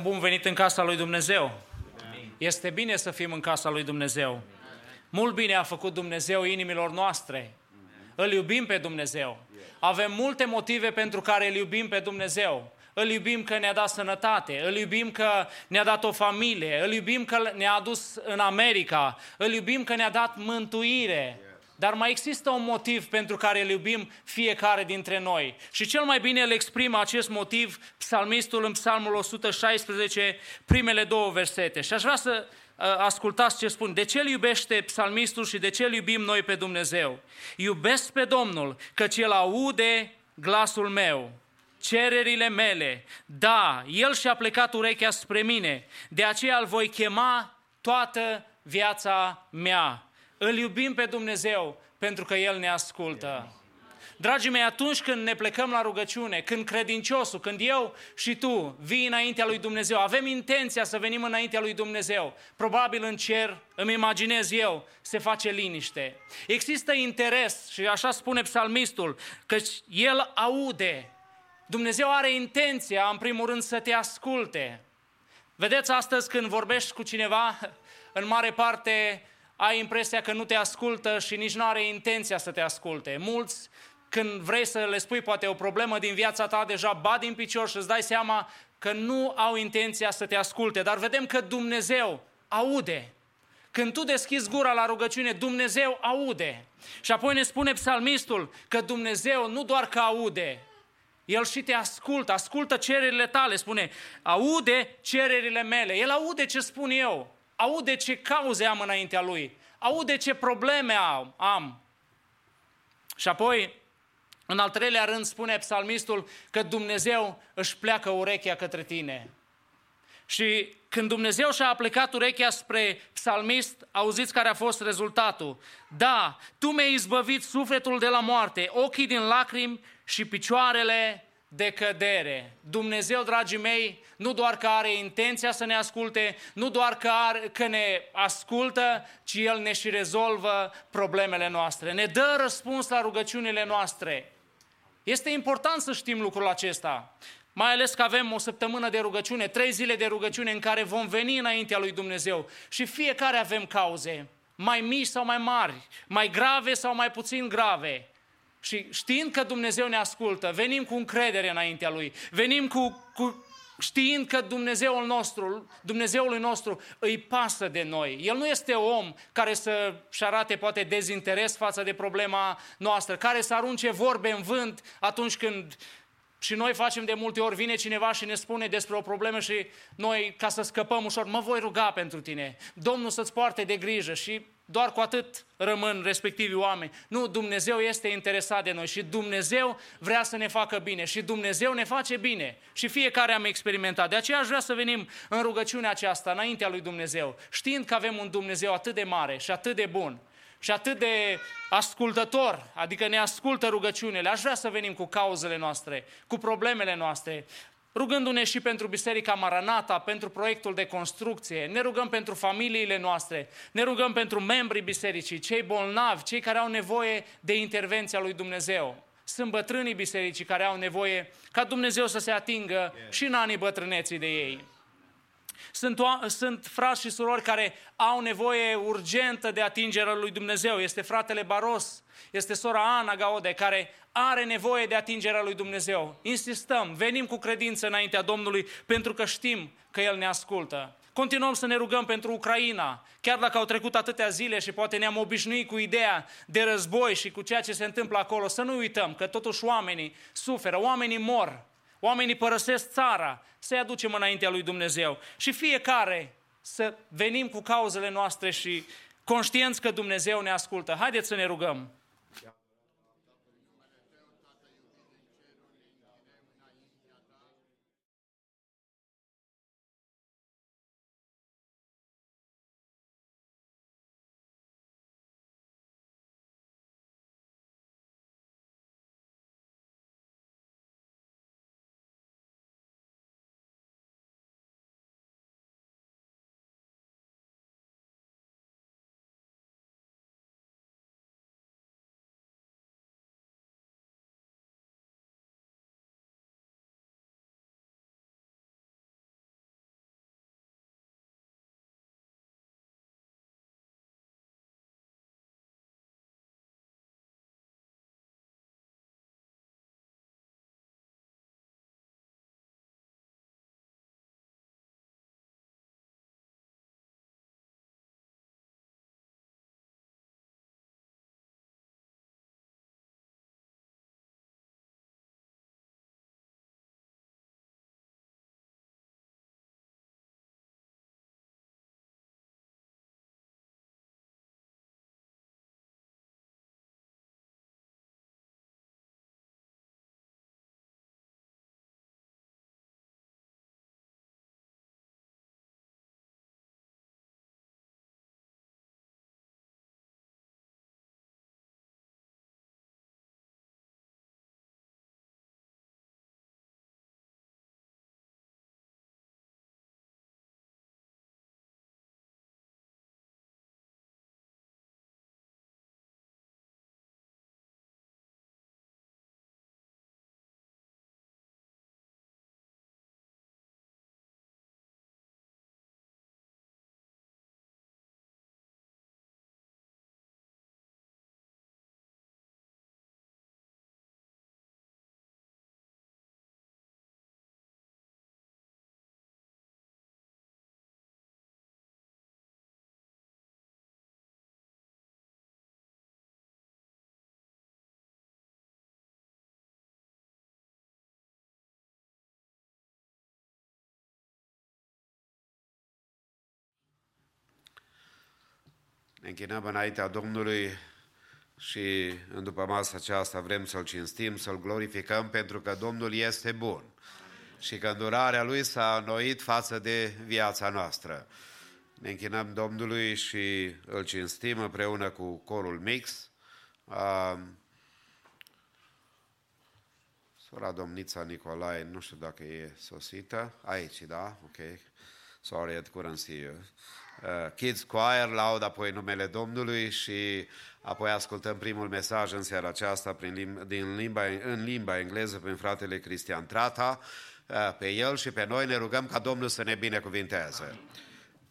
un bun venit în casa lui Dumnezeu. Este bine să fim în casa lui Dumnezeu. Mult bine a făcut Dumnezeu inimilor noastre. Îl iubim pe Dumnezeu. Avem multe motive pentru care îl iubim pe Dumnezeu. Îl iubim că ne-a dat sănătate, îl iubim că ne-a dat o familie, îl iubim că ne-a adus în America, îl iubim că ne-a dat mântuire. Dar mai există un motiv pentru care îl iubim fiecare dintre noi. Și cel mai bine îl exprimă acest motiv psalmistul în psalmul 116, primele două versete. Și aș vrea să uh, ascultați ce spun. De ce îl iubește psalmistul și de ce îl iubim noi pe Dumnezeu? Iubesc pe Domnul, căci El aude glasul meu cererile mele. Da, El și-a plecat urechea spre mine, de aceea îl voi chema toată viața mea. Îl iubim pe Dumnezeu pentru că El ne ascultă. Dragii mei, atunci când ne plecăm la rugăciune, când credinciosul, când eu și tu vii înaintea lui Dumnezeu, avem intenția să venim înaintea lui Dumnezeu, probabil în cer, îmi imaginez eu, se face liniște. Există interes și așa spune psalmistul, că el aude. Dumnezeu are intenția, în primul rând, să te asculte. Vedeți, astăzi când vorbești cu cineva, în mare parte ai impresia că nu te ascultă și nici nu are intenția să te asculte. Mulți, când vrei să le spui poate o problemă din viața ta, deja bat din picior și îți dai seama că nu au intenția să te asculte. Dar vedem că Dumnezeu aude. Când tu deschizi gura la rugăciune, Dumnezeu aude. Și apoi ne spune psalmistul că Dumnezeu nu doar că aude, el și te ascultă, ascultă cererile tale, spune, aude cererile mele. El aude ce spun eu, aude ce cauze am înaintea lui, aude ce probleme am. Și apoi, în al treilea rând, spune psalmistul că Dumnezeu își pleacă urechea către tine. Și când Dumnezeu și-a plecat urechea spre psalmist, auziți care a fost rezultatul. Da, tu mi-ai izbăvit sufletul de la moarte, ochii din lacrimi și picioarele de cădere. Dumnezeu, dragii mei, nu doar că are intenția să ne asculte, nu doar că, are, că ne ascultă, ci El ne și rezolvă problemele noastre. Ne dă răspuns la rugăciunile noastre. Este important să știm lucrul acesta. Mai ales că avem o săptămână de rugăciune, trei zile de rugăciune în care vom veni înaintea lui Dumnezeu și fiecare avem cauze, mai mici sau mai mari, mai grave sau mai puțin grave. Și știind că Dumnezeu ne ascultă, venim cu încredere înaintea Lui, venim cu, cu știind că Dumnezeul nostru, Dumnezeului nostru îi pasă de noi. El nu este om care să-și arate poate dezinteres față de problema noastră, care să arunce vorbe în vânt atunci când și noi facem de multe ori, vine cineva și ne spune despre o problemă și noi, ca să scăpăm ușor, mă voi ruga pentru tine. Domnul să-ți poarte de grijă și doar cu atât rămân respectivii oameni. Nu, Dumnezeu este interesat de noi și Dumnezeu vrea să ne facă bine și Dumnezeu ne face bine. Și fiecare am experimentat. De aceea aș vrea să venim în rugăciunea aceasta, înaintea lui Dumnezeu, știind că avem un Dumnezeu atât de mare și atât de bun și atât de ascultător, adică ne ascultă rugăciunile. Aș vrea să venim cu cauzele noastre, cu problemele noastre, rugându-ne și pentru Biserica Maranata, pentru proiectul de construcție, ne rugăm pentru familiile noastre, ne rugăm pentru membrii bisericii, cei bolnavi, cei care au nevoie de intervenția lui Dumnezeu. Sunt bătrânii bisericii care au nevoie ca Dumnezeu să se atingă și în anii bătrâneții de ei. Sunt, sunt frați și surori care au nevoie urgentă de atingerea lui Dumnezeu. Este fratele Baros, este sora Ana Gaude, care are nevoie de atingerea lui Dumnezeu. Insistăm, venim cu credință înaintea Domnului pentru că știm că El ne ascultă. Continuăm să ne rugăm pentru Ucraina, chiar dacă au trecut atâtea zile și poate ne-am obișnuit cu ideea de război și cu ceea ce se întâmplă acolo, să nu uităm că totuși oamenii suferă, oamenii mor, Oamenii părăsesc țara, să-i aducem înaintea lui Dumnezeu. Și fiecare să venim cu cauzele noastre și conștienți că Dumnezeu ne ascultă. Haideți să ne rugăm. Închinăm înaintea Domnului și în după masa aceasta vrem să-L cinstim, să-L glorificăm pentru că Domnul este bun. și că îndurarea Lui s-a înnoit față de viața noastră. Ne închinăm Domnului și îl cinstim împreună cu corul mix. Uh, Sora Domnița Nicolae, nu știu dacă e sosită, aici, da? Ok. Sorry, I couldn't see you. Uh, Kids Choir laud apoi numele Domnului și apoi ascultăm primul mesaj în seara aceasta prin lim- din limba, în limba engleză prin fratele Cristian Trata. Uh, pe el și pe noi ne rugăm ca Domnul să ne binecuvinteze.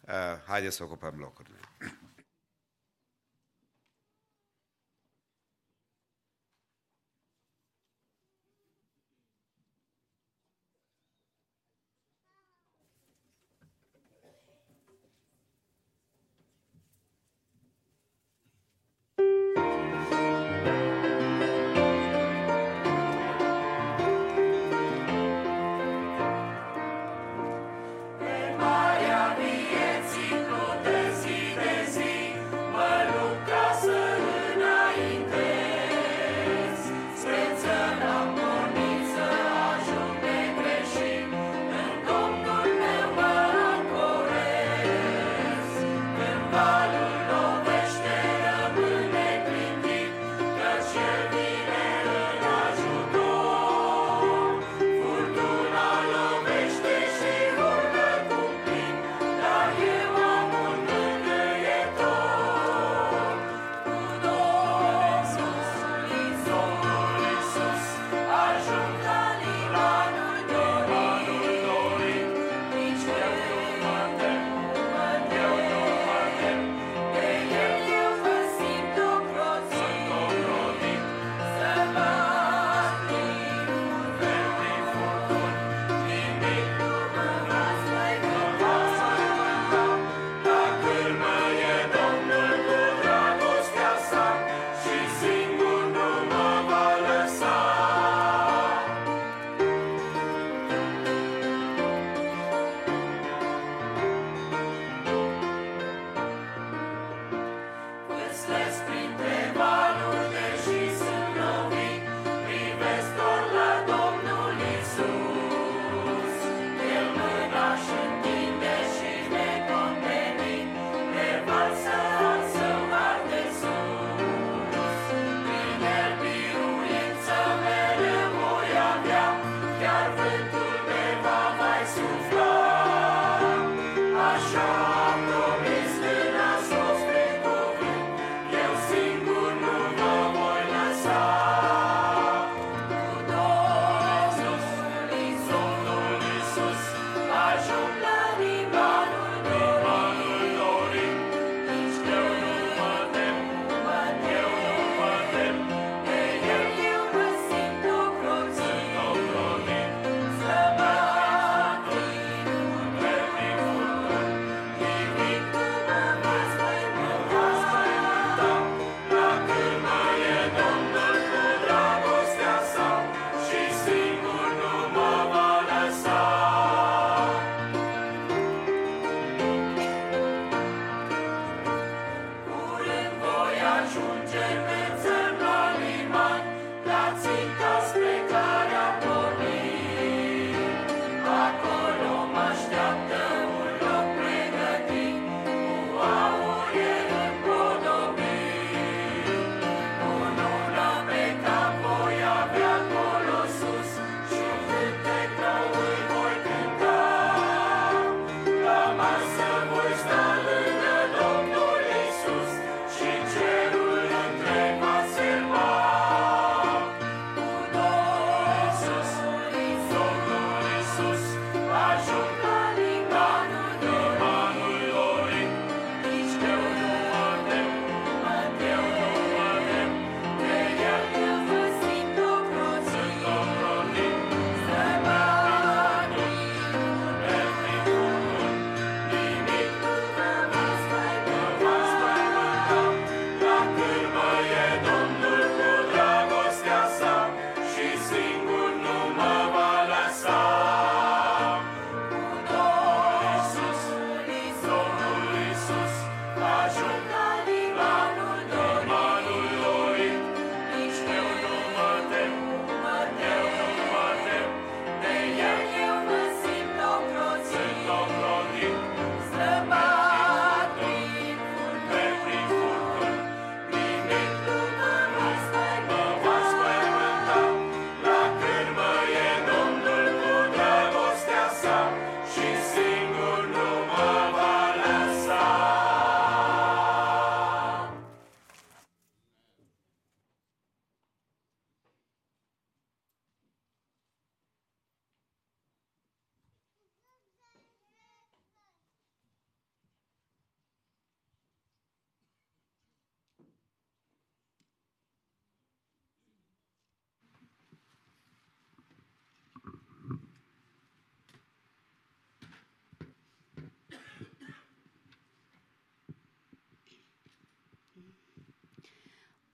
Uh, haideți să ocupăm locurile.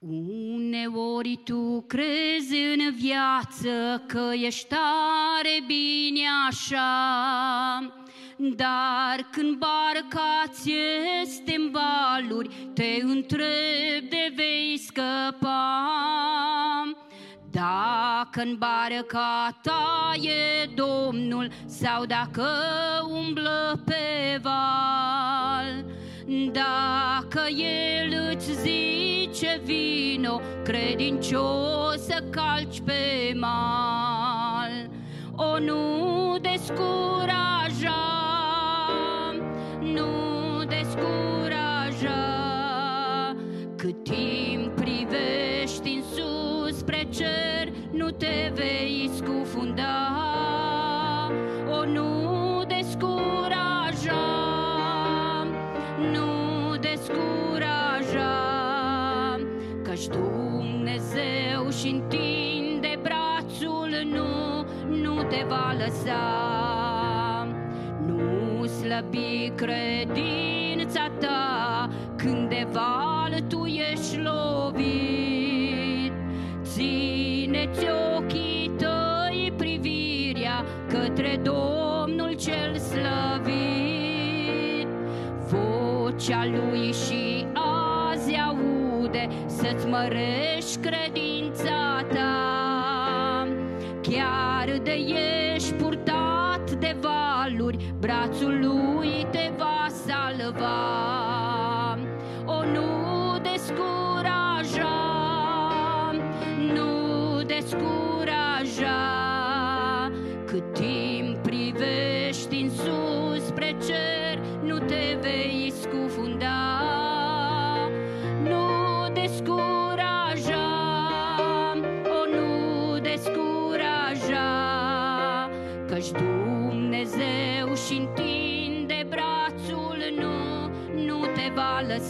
Uneori tu crezi în viață că ești tare bine așa, dar când barca ți este în valuri, te întreb de vei scăpa. Dacă în barca ta e Domnul sau dacă umblă pe val, dacă El îți zice vino, credincios să calci pe mal, o nu descuraja, nu descuraja, și întinde brațul, nu, nu te va lăsa. Nu slăbi credința ta când de val tu ești lovit. Ține-ți ochii tăi privirea către Domnul cel slăvit. Vocea lui și azi aude să-ți mărești credința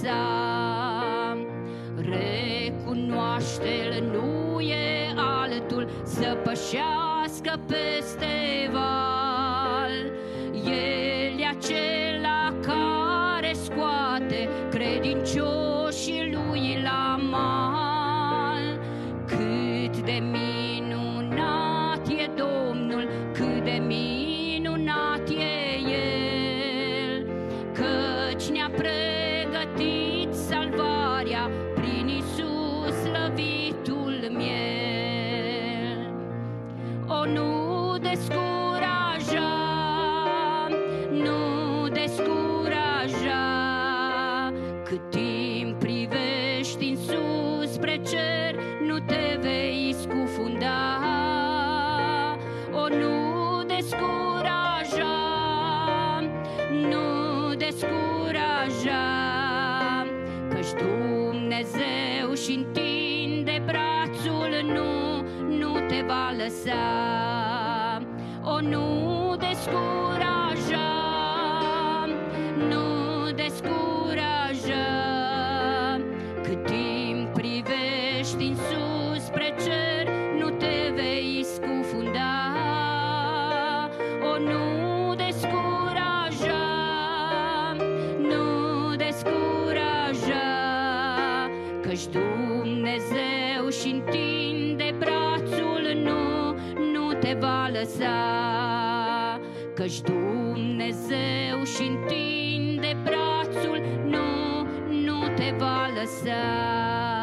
va lăsa. Recunoaște-l, nu e altul să pășească peste val. Nu descuraja, nu descuraja, cât timp privești în sus spre cer, nu te vei scufunda. O, nu descuraja, nu descuraja, căci Dumnezeu și întinde brațul, nu, nu te va lăsa. Căci Dumnezeu și întinde brațul, nu, nu te va lăsa.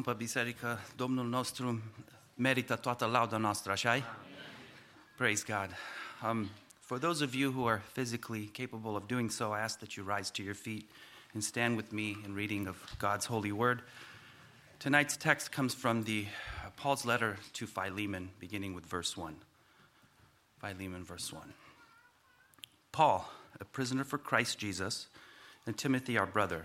Scumpă biserică, Domnul nostru merită toată lauda noastră, așa Praise God. Um, for those of you who are physically capable of doing so, I ask that you rise to your feet and stand with me in reading of God's holy word. Tonight's text comes from the uh, Paul's letter to Philemon, beginning with verse 1. Philemon, verse 1. Paul, a prisoner for Christ Jesus, and Timothy, our brother,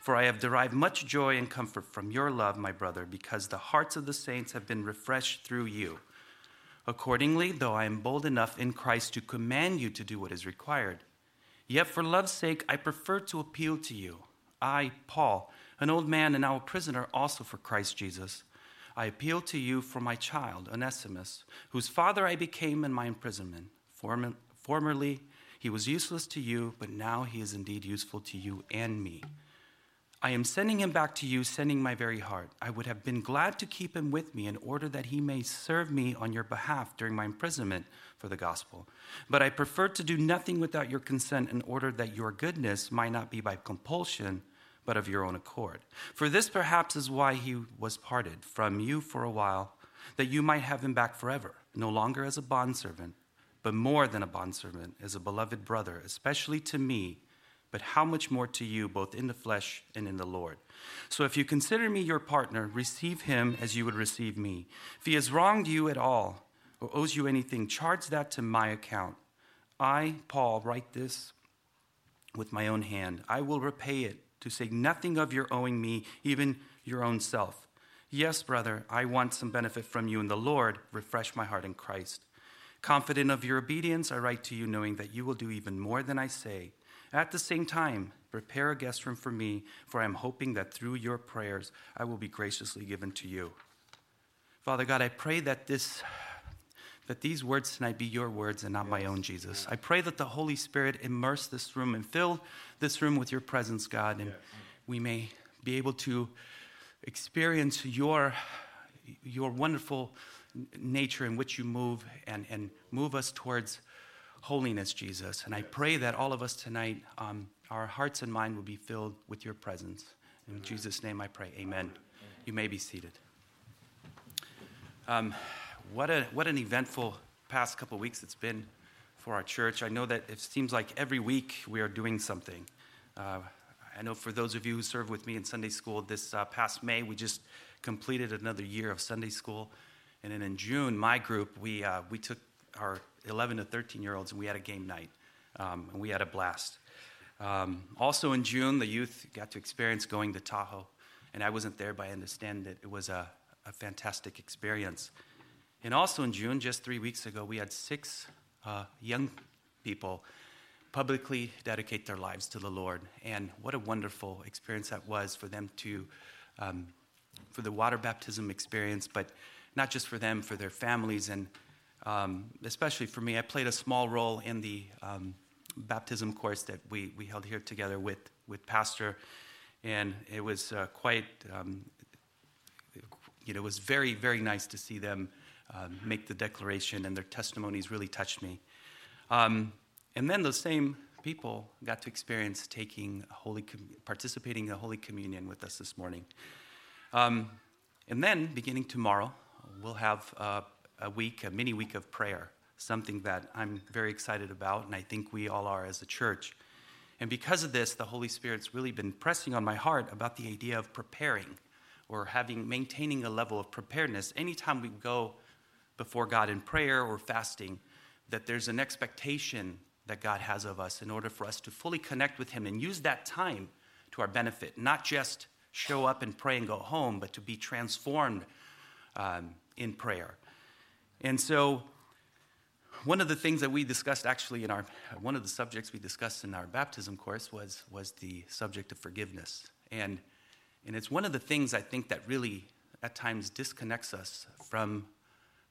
For I have derived much joy and comfort from your love, my brother, because the hearts of the saints have been refreshed through you. Accordingly, though I am bold enough in Christ to command you to do what is required, yet for love's sake I prefer to appeal to you. I, Paul, an old man and now a prisoner also for Christ Jesus. I appeal to you for my child, Onesimus, whose father I became in my imprisonment. Former, formerly, he was useless to you, but now he is indeed useful to you and me. I am sending him back to you, sending my very heart. I would have been glad to keep him with me in order that he may serve me on your behalf during my imprisonment for the gospel. But I prefer to do nothing without your consent in order that your goodness might not be by compulsion, but of your own accord. For this perhaps is why he was parted from you for a while, that you might have him back forever, no longer as a bondservant, but more than a bondservant, as a beloved brother, especially to me but how much more to you, both in the flesh and in the Lord. So if you consider me your partner, receive him as you would receive me. If he has wronged you at all or owes you anything, charge that to my account. I, Paul, write this with my own hand. I will repay it, to say nothing of your owing me, even your own self. Yes, brother, I want some benefit from you in the Lord. Refresh my heart in Christ. Confident of your obedience, I write to you, knowing that you will do even more than I say. At the same time, prepare a guest room for me, for I am hoping that through your prayers I will be graciously given to you. Father God, I pray that this that these words tonight be your words and not my own, Jesus. I pray that the Holy Spirit immerse this room and fill this room with your presence, God, and we may be able to experience your, your wonderful nature in which you move and, and move us towards holiness, Jesus. And I pray that all of us tonight, um, our hearts and mind will be filled with your presence. In Jesus' name I pray. Amen. You may be seated. Um, what, a, what an eventful past couple weeks it's been for our church. I know that it seems like every week we are doing something. Uh, I know for those of you who serve with me in Sunday school, this uh, past May, we just completed another year of Sunday school. And then in June, my group, we, uh, we took our 11 to 13 year olds and we had a game night. Um, and we had a blast. Um, also in June, the youth got to experience going to Tahoe. And I wasn't there, but I understand that it was a, a fantastic experience. And also in June, just three weeks ago, we had six uh, young people publicly dedicate their lives to the Lord. And what a wonderful experience that was for them to, um, for the water baptism experience, but not just for them, for their families, and um, especially for me. I played a small role in the um, baptism course that we, we held here together with, with Pastor. And it was uh, quite, um, you know, it was very, very nice to see them um, make the declaration, and their testimonies really touched me. Um, and then those same people got to experience taking holy, participating in the Holy Communion with us this morning. Um, and then, beginning tomorrow, we'll have uh, a week, a mini week of prayer, something that I'm very excited about, and I think we all are as a church. And because of this, the Holy Spirit's really been pressing on my heart about the idea of preparing or having maintaining a level of preparedness anytime we go before God in prayer or fasting, that there's an expectation that God has of us in order for us to fully connect with Him and use that time to our benefit, not just show up and pray and go home, but to be transformed um, in prayer. And so, one of the things that we discussed actually in our one of the subjects we discussed in our baptism course was was the subject of forgiveness and and it's one of the things i think that really at times disconnects us from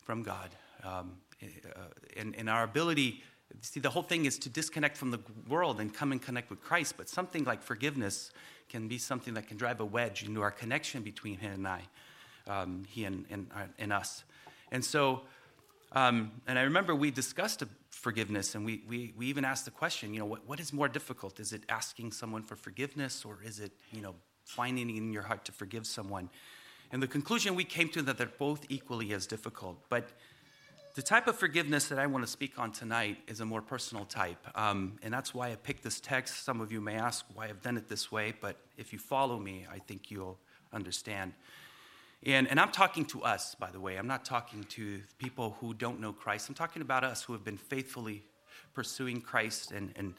from God. Um, uh, and, and our ability, see, the whole thing is to disconnect from the world and come and connect with Christ, but something like forgiveness can be something that can drive a wedge into our connection between Him and I, um, He and, and, and us. And so, um, and I remember we discussed forgiveness and we, we, we even asked the question, you know, what, what is more difficult? Is it asking someone for forgiveness or is it, you know, finding in your heart to forgive someone? And the conclusion we came to that they're both equally as difficult. But the type of forgiveness that I want to speak on tonight is a more personal type. Um, and that's why I picked this text. Some of you may ask why I've done it this way, but if you follow me, I think you'll understand. And, and I'm talking to us, by the way. I'm not talking to people who don't know Christ. I'm talking about us who have been faithfully pursuing Christ and, and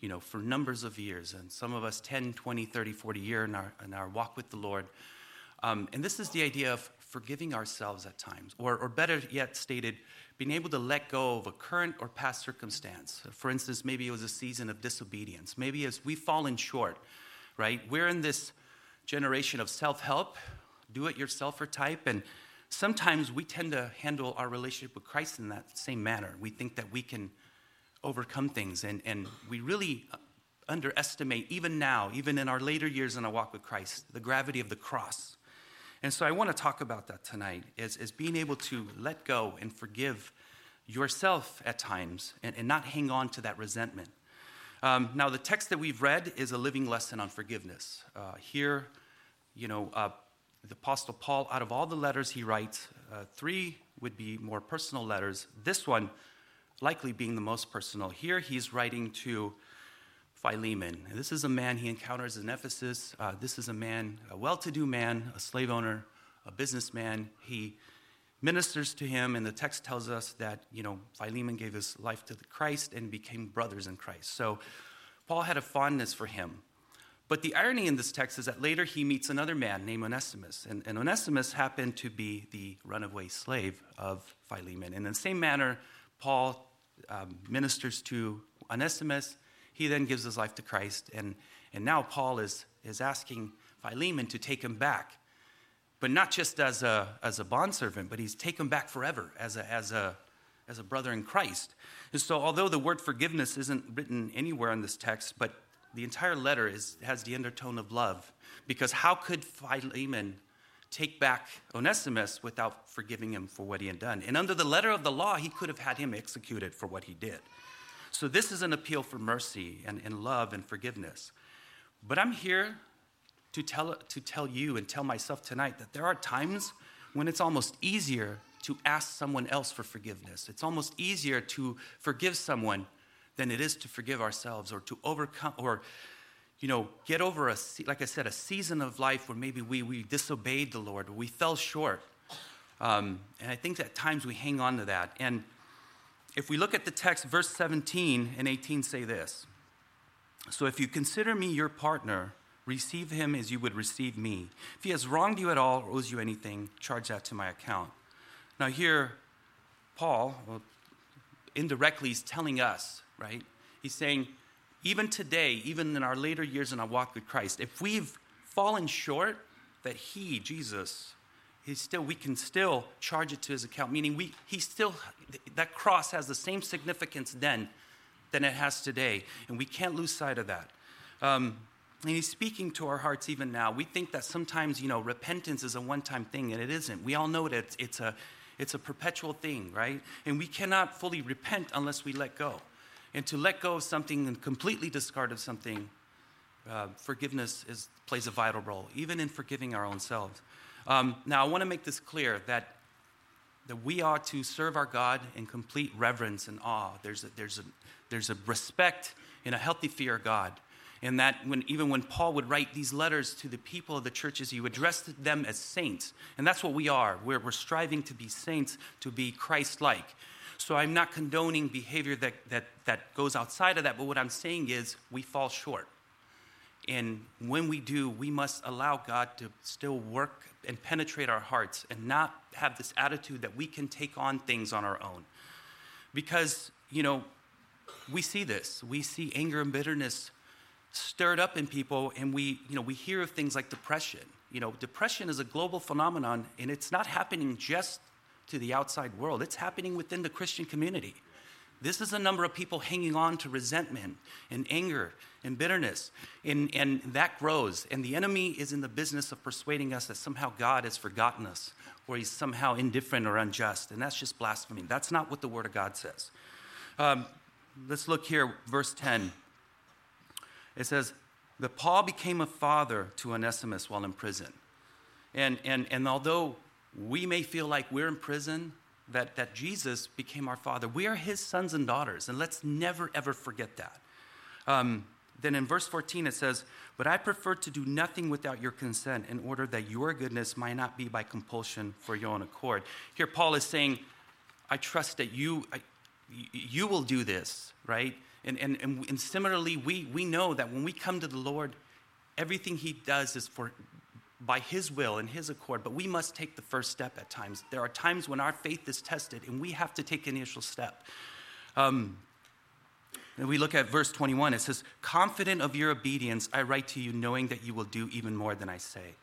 you know, for numbers of years. And some of us 10, 20, 30, 40 years in our, in our walk with the Lord. Um, and this is the idea of forgiving ourselves at times, or, or better yet stated, being able to let go of a current or past circumstance. For instance, maybe it was a season of disobedience. Maybe as we've fallen short, right? We're in this generation of self help, do it yourselfer type, and sometimes we tend to handle our relationship with Christ in that same manner. We think that we can overcome things, and, and we really underestimate, even now, even in our later years in our walk with Christ, the gravity of the cross and so I want to talk about that tonight is, is being able to let go and forgive yourself at times and, and not hang on to that resentment. Um, now, the text that we've read is a living lesson on forgiveness. Uh, here, you know, uh, the Apostle Paul, out of all the letters he writes, uh, three would be more personal letters. This one, likely being the most personal. Here, he's writing to Philemon. This is a man he encounters in Ephesus. Uh, this is a man, a well to do man, a slave owner, a businessman. He ministers to him, and the text tells us that, you know, Philemon gave his life to Christ and became brothers in Christ. So Paul had a fondness for him. But the irony in this text is that later he meets another man named Onesimus. And, and Onesimus happened to be the runaway slave of Philemon. And in the same manner, Paul um, ministers to Onesimus he then gives his life to Christ. And, and now Paul is, is asking Philemon to take him back, but not just as a, as a bondservant, but he's taken him back forever as a, as, a, as a brother in Christ. And so, although the word forgiveness isn't written anywhere in this text, but the entire letter is, has the undertone of love. Because how could Philemon take back Onesimus without forgiving him for what he had done? And under the letter of the law, he could have had him executed for what he did. So, this is an appeal for mercy and, and love and forgiveness. But I'm here to tell, to tell you and tell myself tonight that there are times when it's almost easier to ask someone else for forgiveness. It's almost easier to forgive someone than it is to forgive ourselves or to overcome or you know get over a like i said a season of life where maybe we, we disobeyed the lord we fell short um, and i think at times we hang on to that and if we look at the text, verse 17 and 18 say this So if you consider me your partner, receive him as you would receive me. If he has wronged you at all or owes you anything, charge that to my account. Now, here, Paul, well, indirectly, is telling us, right? He's saying, even today, even in our later years in our walk with Christ, if we've fallen short, that he, Jesus, he still we can still charge it to his account. Meaning we he still that cross has the same significance then than it has today. And we can't lose sight of that. Um, and he's speaking to our hearts even now. We think that sometimes you know repentance is a one-time thing and it isn't. We all know that it's, it's a it's a perpetual thing right? And we cannot fully repent unless we let go and to let go of something and completely discard of something uh, forgiveness is, plays a vital role even in forgiving our own selves um, now, I want to make this clear that, that we are to serve our God in complete reverence and awe. There's a, there's a, there's a respect and a healthy fear of God. And that when, even when Paul would write these letters to the people of the churches, he addressed them as saints. And that's what we are. We're, we're striving to be saints, to be Christ like. So I'm not condoning behavior that, that, that goes outside of that, but what I'm saying is we fall short. And when we do, we must allow God to still work and penetrate our hearts and not have this attitude that we can take on things on our own. Because, you know, we see this. We see anger and bitterness stirred up in people, and we, you know, we hear of things like depression. You know, depression is a global phenomenon, and it's not happening just to the outside world, it's happening within the Christian community. This is a number of people hanging on to resentment and anger and bitterness, and, and that grows. And the enemy is in the business of persuading us that somehow God has forgotten us or he's somehow indifferent or unjust, and that's just blasphemy. That's not what the Word of God says. Um, let's look here, verse 10. It says, that Paul became a father to Onesimus while in prison. And, and, and although we may feel like we're in prison, that, that Jesus became our father. We are his sons and daughters, and let's never, ever forget that. Um, then in verse 14 it says, But I prefer to do nothing without your consent in order that your goodness might not be by compulsion for your own accord. Here Paul is saying, I trust that you, I, you will do this, right? And, and, and, and similarly, we, we know that when we come to the Lord, everything he does is for by his will and his accord, but we must take the first step at times. There are times when our faith is tested and we have to take an initial step. Um, and we look at verse 21, it says, Confident of your obedience, I write to you, knowing that you will do even more than I say.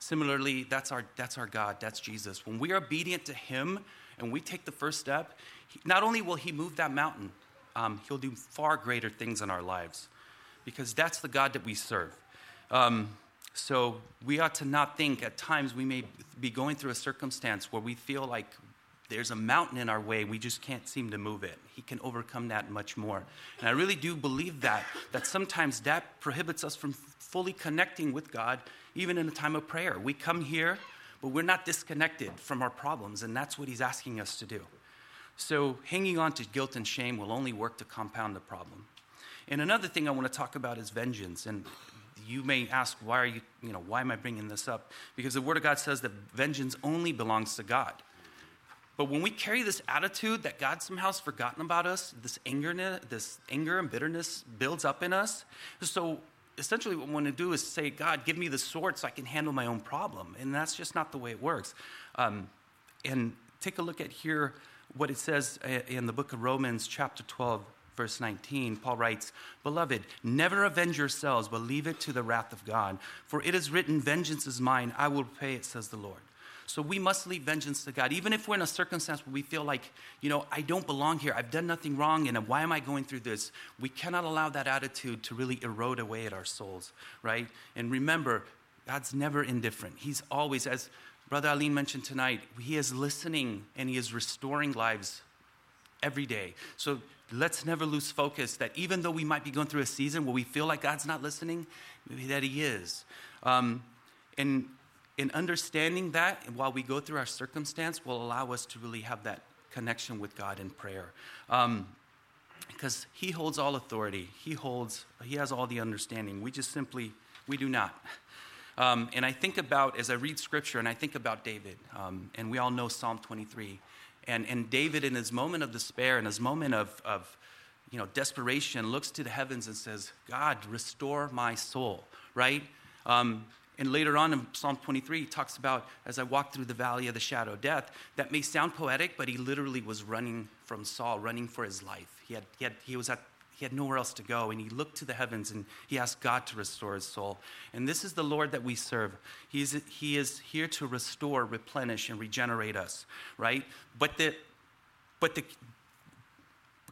Similarly, that's our, that's our God, that's Jesus. When we are obedient to him and we take the first step, he, not only will he move that mountain, um, he'll do far greater things in our lives because that's the God that we serve. Um, so we ought to not think at times we may be going through a circumstance where we feel like there's a mountain in our way, we just can't seem to move it. He can overcome that much more. And I really do believe that, that sometimes that prohibits us from fully connecting with God, even in a time of prayer. We come here, but we're not disconnected from our problems, and that's what He's asking us to do. So hanging on to guilt and shame will only work to compound the problem. And another thing I want to talk about is vengeance. And you may ask, why are you, you know, why am I bringing this up? Because the Word of God says that vengeance only belongs to God. But when we carry this attitude that God somehow has forgotten about us, this anger, this anger and bitterness builds up in us. So essentially, what we want to do is say, God, give me the sword so I can handle my own problem. And that's just not the way it works. Um, and take a look at here what it says uh, in the book of Romans, chapter 12, verse 19, Paul writes, Beloved, never avenge yourselves, but leave it to the wrath of God. For it is written, Vengeance is mine, I will pay it, says the Lord. So we must leave vengeance to God. Even if we're in a circumstance where we feel like, you know, I don't belong here, I've done nothing wrong, and why am I going through this? We cannot allow that attitude to really erode away at our souls, right? And remember, God's never indifferent. He's always, as Brother Aline mentioned tonight, He is listening and He is restoring lives every day. So let's never lose focus that even though we might be going through a season where we feel like God's not listening, maybe that He is. Um, and in understanding that, while we go through our circumstance, will allow us to really have that connection with God in prayer. Um, because He holds all authority, He holds, He has all the understanding. We just simply, we do not. Um, and I think about, as I read scripture, and I think about David, um, and we all know Psalm 23. And, and David, in his moment of despair, in his moment of, of you know, desperation, looks to the heavens and says, God, restore my soul, right? Um, and later on in Psalm 23, he talks about, as I walk through the valley of the shadow of death, that may sound poetic, but he literally was running from Saul, running for his life. He, had, he, had, he was at he had nowhere else to go, and he looked to the heavens and he asked God to restore his soul. And this is the Lord that we serve. He is, he is here to restore, replenish, and regenerate us, right? But the, but the,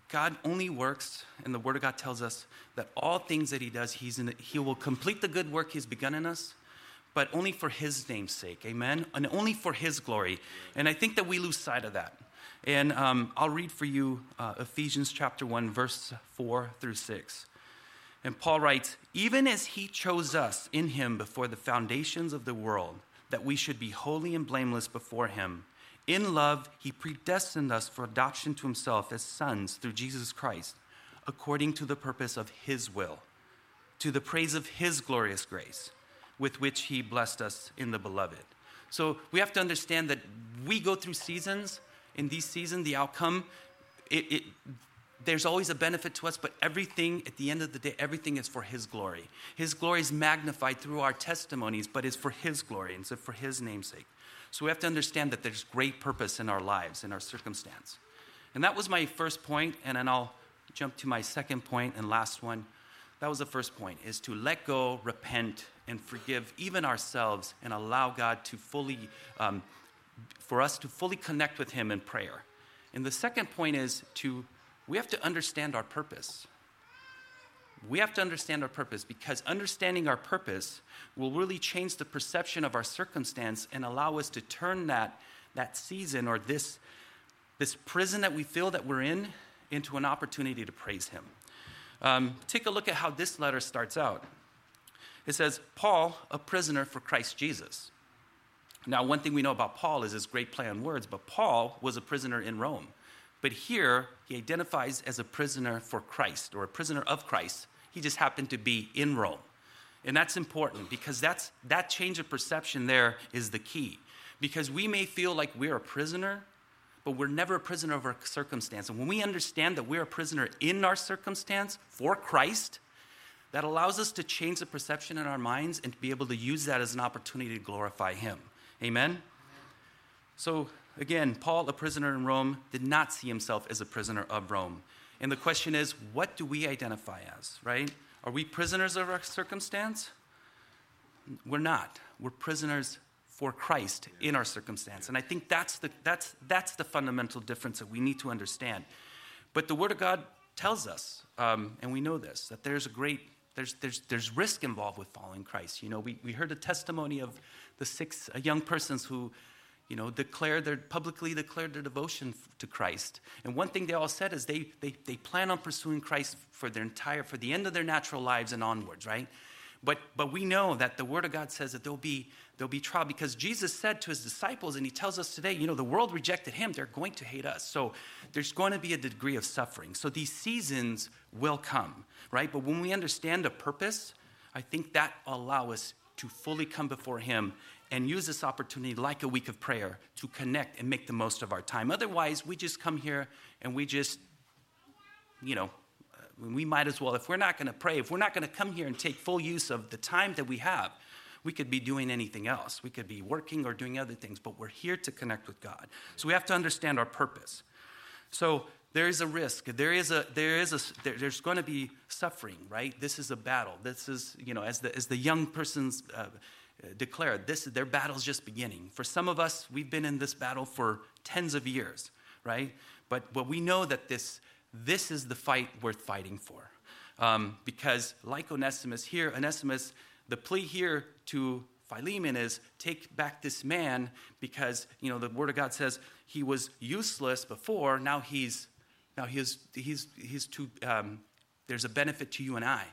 God only works, and the Word of God tells us that all things that He does, he's in, He will complete the good work He's begun in us, but only for His name's sake, amen? And only for His glory. And I think that we lose sight of that. And um, I'll read for you uh, Ephesians chapter 1, verse 4 through 6. And Paul writes, Even as he chose us in him before the foundations of the world, that we should be holy and blameless before him. In love, he predestined us for adoption to himself as sons through Jesus Christ, according to the purpose of his will, to the praise of his glorious grace, with which he blessed us in the beloved. So we have to understand that we go through seasons in these seasons, the outcome, it, it, there's always a benefit to us, but everything, at the end of the day, everything is for His glory. His glory is magnified through our testimonies, but it's for His glory and so for His namesake. So we have to understand that there's great purpose in our lives, in our circumstance. And that was my first point, and then I'll jump to my second point and last one. That was the first point, is to let go, repent, and forgive even ourselves and allow God to fully um, for us to fully connect with Him in prayer. And the second point is to, we have to understand our purpose. We have to understand our purpose because understanding our purpose will really change the perception of our circumstance and allow us to turn that, that season or this, this prison that we feel that we're in into an opportunity to praise Him. Um, take a look at how this letter starts out. It says, Paul, a prisoner for Christ Jesus. Now, one thing we know about Paul is his great play on words, but Paul was a prisoner in Rome. But here, he identifies as a prisoner for Christ or a prisoner of Christ. He just happened to be in Rome. And that's important because that's, that change of perception there is the key. Because we may feel like we're a prisoner, but we're never a prisoner of our circumstance. And when we understand that we're a prisoner in our circumstance for Christ, that allows us to change the perception in our minds and to be able to use that as an opportunity to glorify Him. Amen? So, again, Paul, a prisoner in Rome, did not see himself as a prisoner of Rome. And the question is, what do we identify as, right? Are we prisoners of our circumstance? We're not. We're prisoners for Christ in our circumstance. And I think that's the, that's, that's the fundamental difference that we need to understand. But the Word of God tells us, um, and we know this, that there's a great there's, there's, there's risk involved with following Christ. You know, we, we heard a testimony of the six uh, young persons who, you know, declared their, publicly declared their devotion to Christ. And one thing they all said is they, they, they plan on pursuing Christ for their entire, for the end of their natural lives and onwards, right? But, but we know that the Word of God says that there'll be, there'll be trial because Jesus said to his disciples, and he tells us today, you know, the world rejected him, they're going to hate us. So there's going to be a degree of suffering. So these seasons will come, right? But when we understand the purpose, I think that allow us to fully come before him and use this opportunity like a week of prayer to connect and make the most of our time. Otherwise, we just come here and we just, you know, uh, we might as well, if we're not going to pray, if we're not going to come here and take full use of the time that we have, we could be doing anything else. We could be working or doing other things, but we're here to connect with God. So we have to understand our purpose. So there is a risk. There is a there is a there, there's going to be suffering, right? This is a battle. This is you know as the as the young persons uh, declared, this their battle's just beginning. For some of us, we've been in this battle for tens of years, right? But but we know that this this is the fight worth fighting for. Um, because, like Onesimus here, Onesimus, the plea here to Philemon is take back this man because, you know, the Word of God says he was useless before, now he's, now he's, he's, he's too, um, there's a benefit to you and I.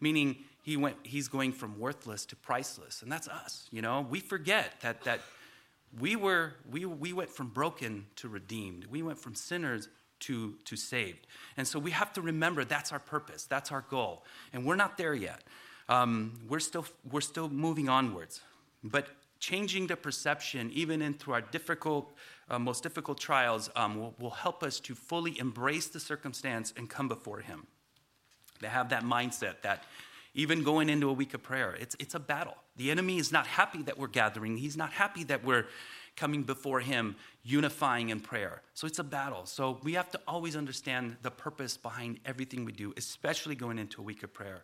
Meaning, he went, he's going from worthless to priceless, and that's us, you know? We forget that, that we, were, we, we went from broken to redeemed. We went from sinners to, to saved. And so we have to remember that's our purpose, that's our goal. And we're not there yet. Um, we're, still, we're still moving onwards. But changing the perception, even in through our difficult, uh, most difficult trials, um, will, will help us to fully embrace the circumstance and come before Him. To have that mindset that even going into a week of prayer, it's, it's a battle. The enemy is not happy that we're gathering, he's not happy that we're coming before Him, unifying in prayer. So it's a battle. So we have to always understand the purpose behind everything we do, especially going into a week of prayer.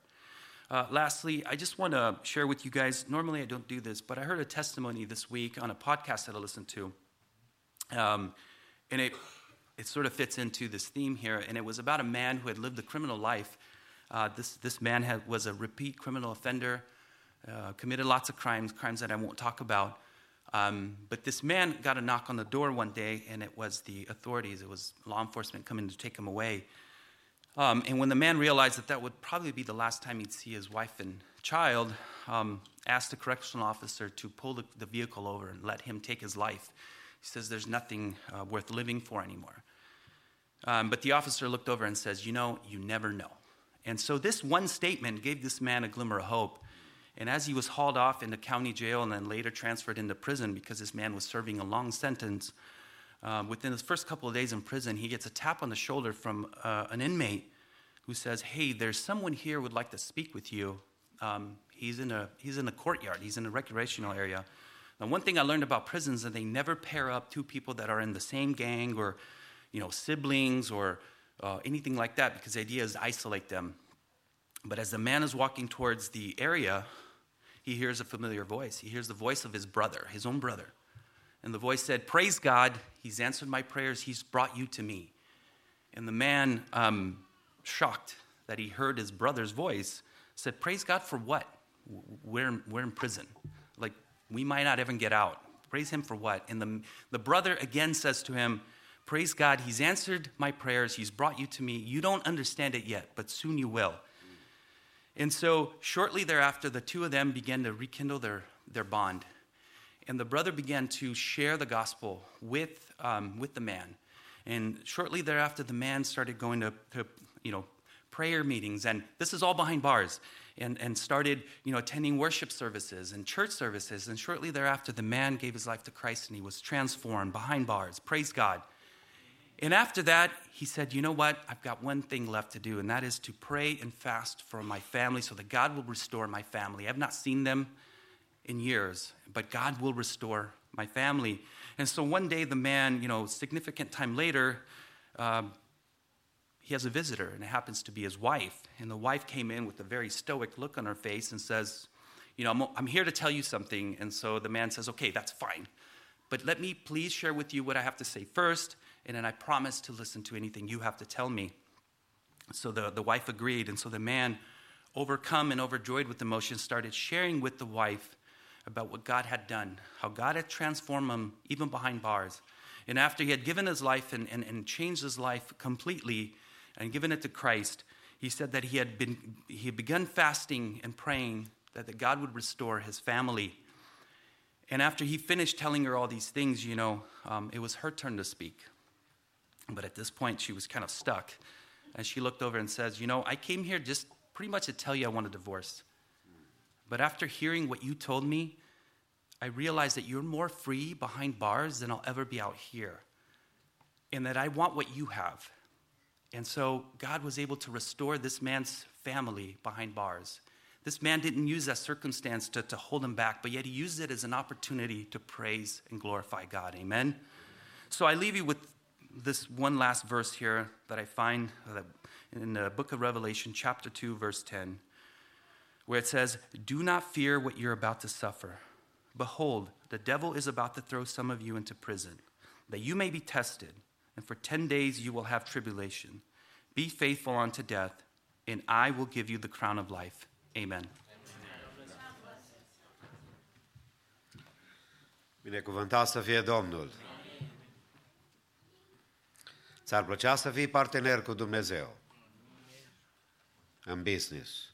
Uh, lastly, I just want to share with you guys. Normally, I don't do this, but I heard a testimony this week on a podcast that I listened to. Um, and it, it sort of fits into this theme here. And it was about a man who had lived a criminal life. Uh, this, this man had, was a repeat criminal offender, uh, committed lots of crimes, crimes that I won't talk about. Um, but this man got a knock on the door one day, and it was the authorities, it was law enforcement coming to take him away. Um, and when the man realized that that would probably be the last time he'd see his wife and child, um, asked the correctional officer to pull the, the, vehicle over and let him take his life. He says, There's nothing uh, worth living for anymore. Um, but the officer looked over and says, You know, you never know. And so this one statement gave this man a glimmer of hope and as he was hauled off into county jail and then later transferred into prison because this man was serving a long sentence, uh, within his first couple of days in prison, he gets a tap on the shoulder from uh, an inmate who says, Hey, there's someone here would like to speak with you. Um, he's, in a, he's in a courtyard, he's in a recreational area. Now, one thing I learned about prisons is that they never pair up two people that are in the same gang or you know, siblings or uh, anything like that because the idea is to isolate them. But as the man is walking towards the area, he hears a familiar voice. He hears the voice of his brother, his own brother. And the voice said, Praise God, He's answered my prayers, He's brought you to me. And the man, um, shocked that he heard his brother's voice, said, Praise God for what? We're, we're in prison. We might not even get out. Praise Him for what? And the, the brother again says to him, Praise God, He's answered my prayers, He's brought you to me. You don't understand it yet, but soon you will. And so, shortly thereafter, the two of them began to rekindle their, their bond. And the brother began to share the gospel with, um, with the man. And shortly thereafter, the man started going to, to, you know, prayer meetings. And this is all behind bars. And, and started, you know, attending worship services and church services. And shortly thereafter, the man gave his life to Christ and he was transformed behind bars. Praise God. And after that, he said, You know what? I've got one thing left to do, and that is to pray and fast for my family so that God will restore my family. I've not seen them in years, but God will restore my family. And so one day, the man, you know, significant time later, um, he has a visitor, and it happens to be his wife. And the wife came in with a very stoic look on her face and says, You know, I'm, I'm here to tell you something. And so the man says, Okay, that's fine. But let me please share with you what I have to say first and then I promise to listen to anything you have to tell me. So the, the wife agreed, and so the man, overcome and overjoyed with emotion, started sharing with the wife about what God had done, how God had transformed him even behind bars. And after he had given his life and, and, and changed his life completely and given it to Christ, he said that he had, been, he had begun fasting and praying that, that God would restore his family. And after he finished telling her all these things, you know, um, it was her turn to speak. But at this point, she was kind of stuck. And she looked over and says, You know, I came here just pretty much to tell you I want a divorce. But after hearing what you told me, I realized that you're more free behind bars than I'll ever be out here. And that I want what you have. And so God was able to restore this man's family behind bars. This man didn't use that circumstance to, to hold him back, but yet he used it as an opportunity to praise and glorify God. Amen? So I leave you with this one last verse here that I find uh, in the book of Revelation, chapter 2, verse 10, where it says, Do not fear what you're about to suffer. Behold, the devil is about to throw some of you into prison, that you may be tested, and for 10 days you will have tribulation. Be faithful unto death, and I will give you the crown of life. Amen. Binecuvântat să fie Domnul. Ți-ar plăcea să fii partener cu Dumnezeu în business,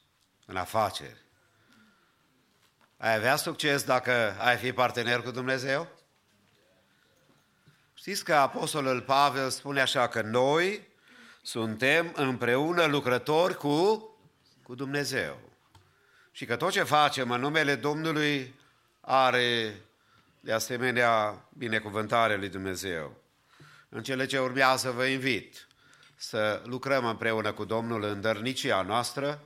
în afaceri. Ai avea succes dacă ai fi partener cu Dumnezeu? Știți că Apostolul Pavel spune așa că noi suntem împreună lucrători cu, cu Dumnezeu. Și că tot ce facem în numele Domnului are de asemenea binecuvântare lui Dumnezeu. În cele ce urmează vă invit să lucrăm împreună cu Domnul în dărnicia noastră,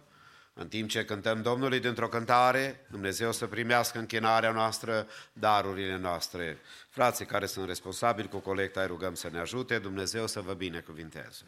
în timp ce cântăm Domnului dintr-o cântare, Dumnezeu să primească închinarea noastră, darurile noastre. Frații care sunt responsabili cu colecta, îi rugăm să ne ajute, Dumnezeu să vă binecuvinteze.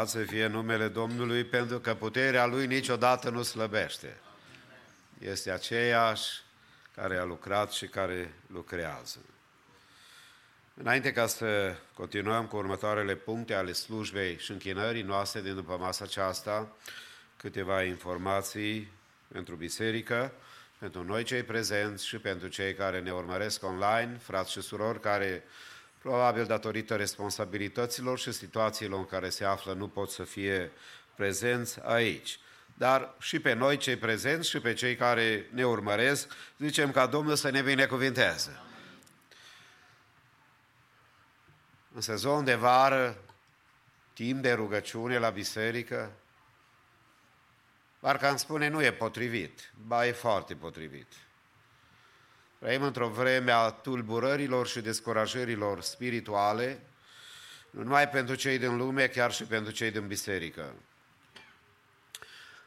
Onorat să fie numele Domnului, pentru că puterea Lui niciodată nu slăbește. Este aceeași care a lucrat și care lucrează. Înainte ca să continuăm cu următoarele puncte ale slujbei și închinării noastre din după masa aceasta, câteva informații pentru biserică, pentru noi cei prezenți și pentru cei care ne urmăresc online, frați și surori care probabil datorită responsabilităților și situațiilor în care se află nu pot să fie prezenți aici. Dar și pe noi cei prezenți și pe cei care ne urmăresc, zicem ca Domnul să ne binecuvinteze. În sezon de vară, timp de rugăciune la biserică, parcă am spune nu e potrivit, ba e foarte potrivit. Trăim într-o vreme a tulburărilor și descurajărilor spirituale, nu numai pentru cei din lume, chiar și pentru cei din biserică.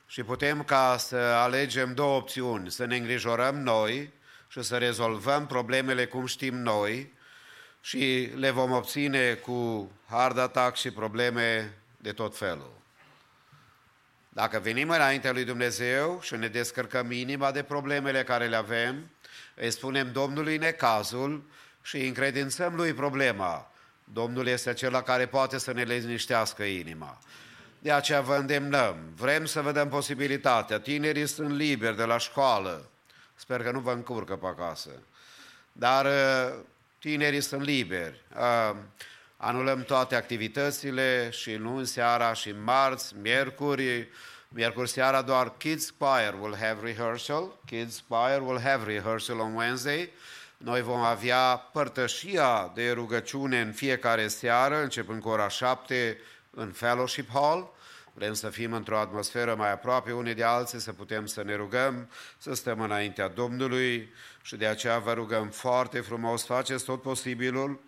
Și putem ca să alegem două opțiuni, să ne îngrijorăm noi și să rezolvăm problemele cum știm noi și le vom obține cu hard attack și probleme de tot felul. Dacă venim înaintea lui Dumnezeu și ne descărcăm inima de problemele care le avem, îi spunem Domnului necazul și îi încredințăm lui problema. Domnul este acela care poate să ne liniștească inima. De aceea vă îndemnăm, vrem să vedem posibilitatea. Tinerii sunt liberi de la școală. Sper că nu vă încurcă pe acasă. Dar uh, tinerii sunt liberi. Uh, Anulăm toate activitățile și luni seara și marți, miercuri, Miercuri seara doar Kids Choir will have rehearsal. Kids Choir will have rehearsal on Wednesday. Noi vom avea părtășia de rugăciune în fiecare seară, începând cu ora 7 în Fellowship Hall. Vrem să fim într-o atmosferă mai aproape unii de alții, să putem să ne rugăm, să stăm înaintea Domnului și de aceea vă rugăm foarte frumos, faceți tot posibilul.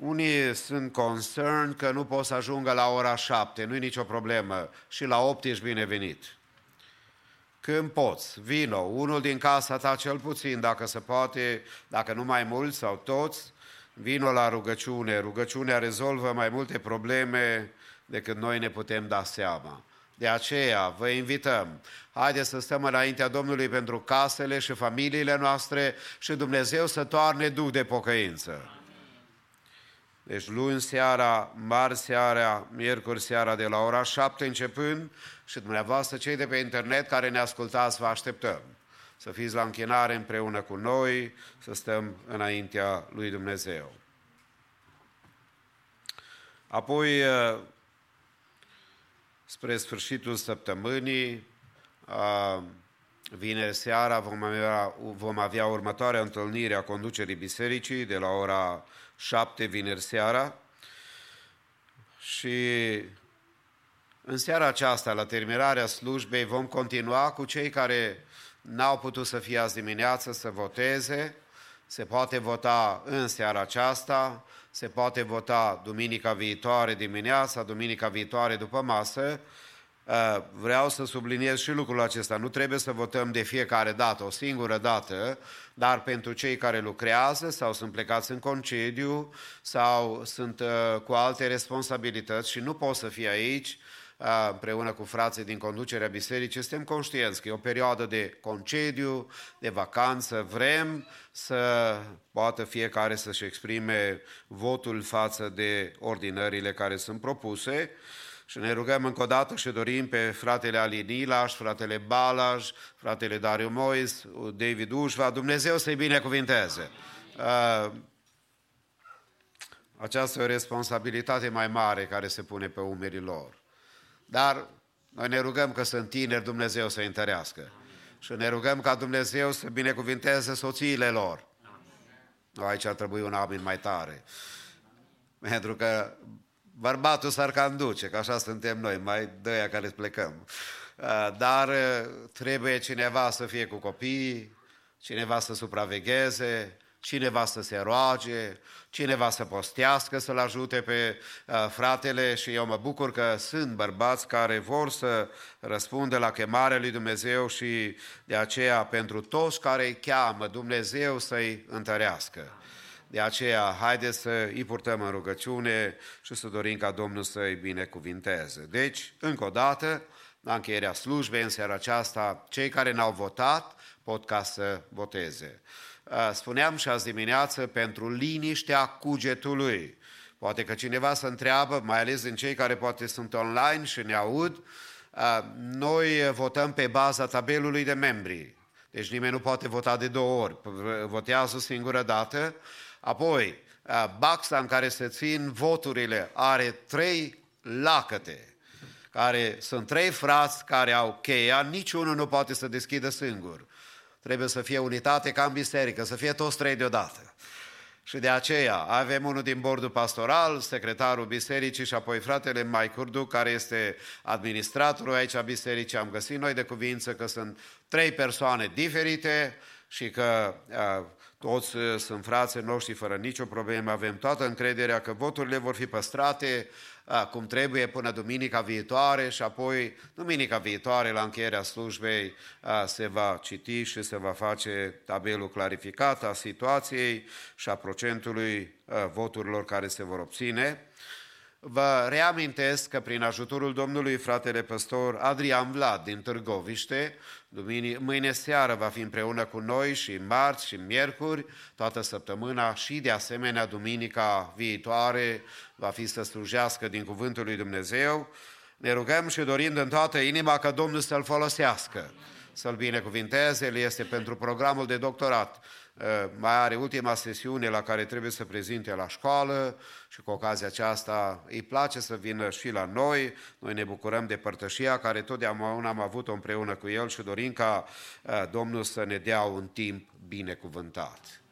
Unii sunt concerned că nu pot să ajungă la ora 7, nu e nicio problemă, și la 8 ești binevenit. Când poți, vino, unul din casa ta cel puțin, dacă se poate, dacă nu mai mulți sau toți, vino la rugăciune. Rugăciunea rezolvă mai multe probleme decât noi ne putem da seama. De aceea vă invităm, haideți să stăm înaintea Domnului pentru casele și familiile noastre și Dumnezeu să toarne duh de pocăință. Deci luni seara, marți seara, miercuri seara de la ora 7 începând și dumneavoastră cei de pe internet care ne ascultați vă așteptăm să fiți la închinare împreună cu noi, să stăm înaintea lui Dumnezeu. Apoi, eh, spre sfârșitul săptămânii, a, vineri seara vom avea, vom avea următoarea întâlnire a conducerii bisericii de la ora 7 vineri seara și în seara aceasta, la terminarea slujbei, vom continua cu cei care n-au putut să fie azi dimineață să voteze. Se poate vota în seara aceasta, se poate vota duminica viitoare dimineața, duminica viitoare după masă. Uh, Vreau să subliniez și lucrul acesta. Nu trebuie să votăm de fiecare dată, o singură dată, dar pentru cei care lucrează sau sunt plecați în concediu sau sunt uh, cu alte responsabilități și nu pot să fie aici, uh, împreună cu frații din conducerea bisericii, suntem conștienți că e o perioadă de concediu, de vacanță, vrem să poată fiecare să-și exprime votul față de ordinările care sunt propuse și ne rugăm încă o dată și dorim pe fratele Ali Nilaș, fratele Balaj, fratele Dariu Mois, David Ușva, Dumnezeu să-i binecuvinteze. Uh, aceasta e o responsabilitate mai mare care se pune pe umerii lor. Dar noi ne rugăm că sunt tineri, Dumnezeu să întărească. Și ne rugăm ca Dumnezeu să binecuvinteze soțiile lor. Nu, aici ar trebui un amin mai tare. Pentru că bărbatul s-ar cam duce, că așa suntem noi, mai dăia care plecăm. Uh, dar uh, trebuie cineva să fie cu copiii, cineva să supravegheze, cineva să se roage, cineva să postească, să-l ajute pe uh, fratele și eu mă bucur că sunt bărbați care vor să răspundă la chemarea lui Dumnezeu și de aceea pentru toți care îi cheamă Dumnezeu să-i întărească. De aceea, haideți să îi purtăm în rugăciune și să dorim ca Domnul să-i binecuvinteze. Deci, încă o dată, la încheierea slujbei în seara aceasta, cei care n-au votat pot ca să voteze. Uh, spuneam și azi dimineață, pentru liniștea cugetului. Poate că cineva să întreabă, mai ales în cei care poate sunt online și ne aud, uh, noi votăm pe baza tabelului de membri. Deci nimeni nu poate vota de două ori, votează o singură dată. Apoi, uh, baxa în care se țin voturile are trei lacăte, care sunt trei frați care au cheia, niciunul nu poate să deschidă singur. Trebuie să fie unitate ca în biserică, să fie toți trei deodată. Și de aceea avem unul din bordul pastoral, secretarul bisericii și apoi fratele Mai Curdu, care este administratorul aici a bisericii. Am găsit noi de cuvință că sunt trei persoane diferite și că uh, toți sunt frații noștri fără nicio problemă. Avem toată încrederea că voturile vor fi păstrate cum trebuie până duminica viitoare și apoi duminica viitoare la încheierea slujbei se va citi și se va face tabelul clarificat a situației și a procentului voturilor care se vor obține. Vă reamintesc că prin ajutorul Domnului fratele păstor Adrian Vlad din Târgoviște, mâine seară va fi împreună cu noi și marți și miercuri, toată săptămâna și de asemenea duminica viitoare va fi să slujească din Cuvântul lui Dumnezeu. Ne rugăm și dorind în toată inima ca Domnul să-l folosească, să-l binecuvinteze, el este pentru programul de doctorat Eh, mai are ultima sesiune la care trebuie să prezinte la școală și cu ocazia aceasta îi place să vină și la noi. Noi ne bucurăm de părtășia care totdeauna am avut-o împreună cu el și dorim ca eh, Domnul să ne dea un timp binecuvântat.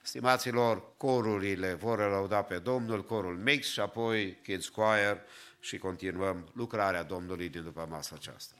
Stimaților, corurile vor lăuda pe Domnul, corul Mix și apoi Kids Choir și continuăm lucrarea Domnului din după masa aceasta.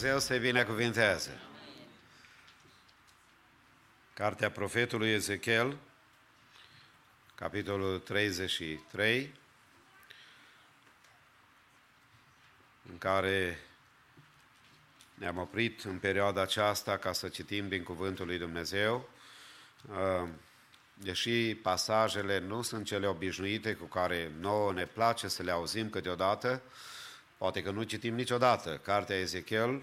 Dumnezeu să-i binecuvinteze. Cartea profetului Ezechiel, capitolul 33, în care ne-am oprit în perioada aceasta ca să citim din Cuvântul lui Dumnezeu. Uh, Deși pasajele nu sunt cele obișnuite cu care nouă ne place să le auzim câteodată, poate că nu citim niciodată Cartea Ezechiel,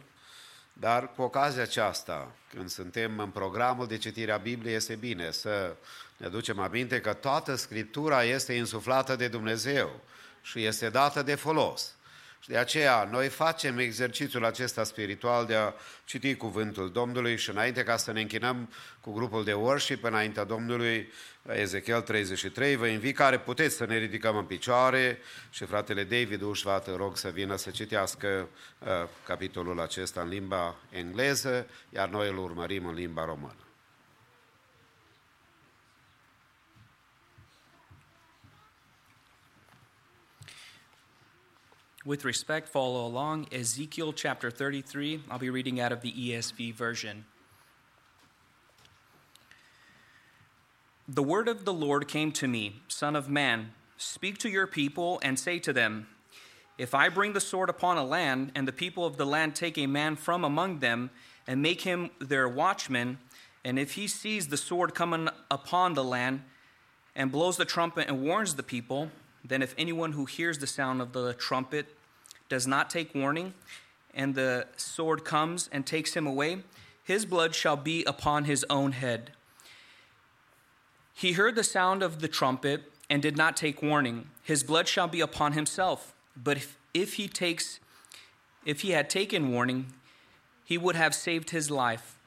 dar cu ocazia aceasta, când suntem în programul de citire a Bibliei, este bine să ne ducem aminte că toată Scriptura este insuflată de Dumnezeu și este dată de folos. Și de aceea noi facem exercițiul acesta spiritual de a citi cuvântul Domnului și înainte ca să ne închinăm cu grupul de worship înaintea Domnului, Ezechiel 33, vă invit care puteți să ne ridicăm în picioare și fratele David Ușva te rog să vină să citească uh, capitolul acesta în limba engleză, iar noi îl urmărim în limba română. With respect, follow along. Ezekiel chapter 33. I'll be reading out of the ESV version. The word of the Lord came to me, Son of man, speak to your people and say to them, If I bring the sword upon a land, and the people of the land take a man from among them, and make him their watchman, and if he sees the sword coming upon the land, and blows the trumpet and warns the people, then if anyone who hears the sound of the trumpet does not take warning, and the sword comes and takes him away, his blood shall be upon his own head. He heard the sound of the trumpet and did not take warning. His blood shall be upon himself. But if, if he takes if he had taken warning, he would have saved his life.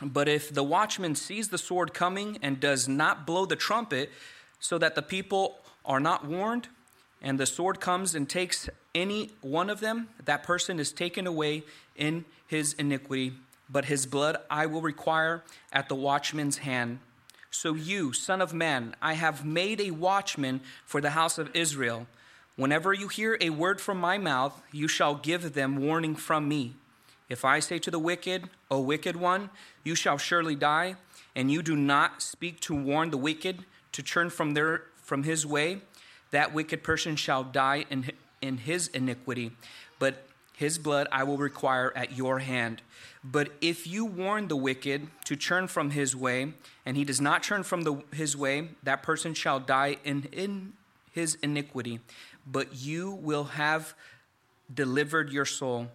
But if the watchman sees the sword coming and does not blow the trumpet, so that the people are not warned, and the sword comes and takes any one of them, that person is taken away in his iniquity, but his blood I will require at the watchman's hand. So you, son of man, I have made a watchman for the house of Israel. Whenever you hear a word from my mouth, you shall give them warning from me. If I say to the wicked, O wicked one, you shall surely die, and you do not speak to warn the wicked to turn from their from his way, that wicked person shall die in in his iniquity, but his blood I will require at your hand. But if you warn the wicked to turn from his way, and he does not turn from the, his way, that person shall die in, in his iniquity. But you will have delivered your soul.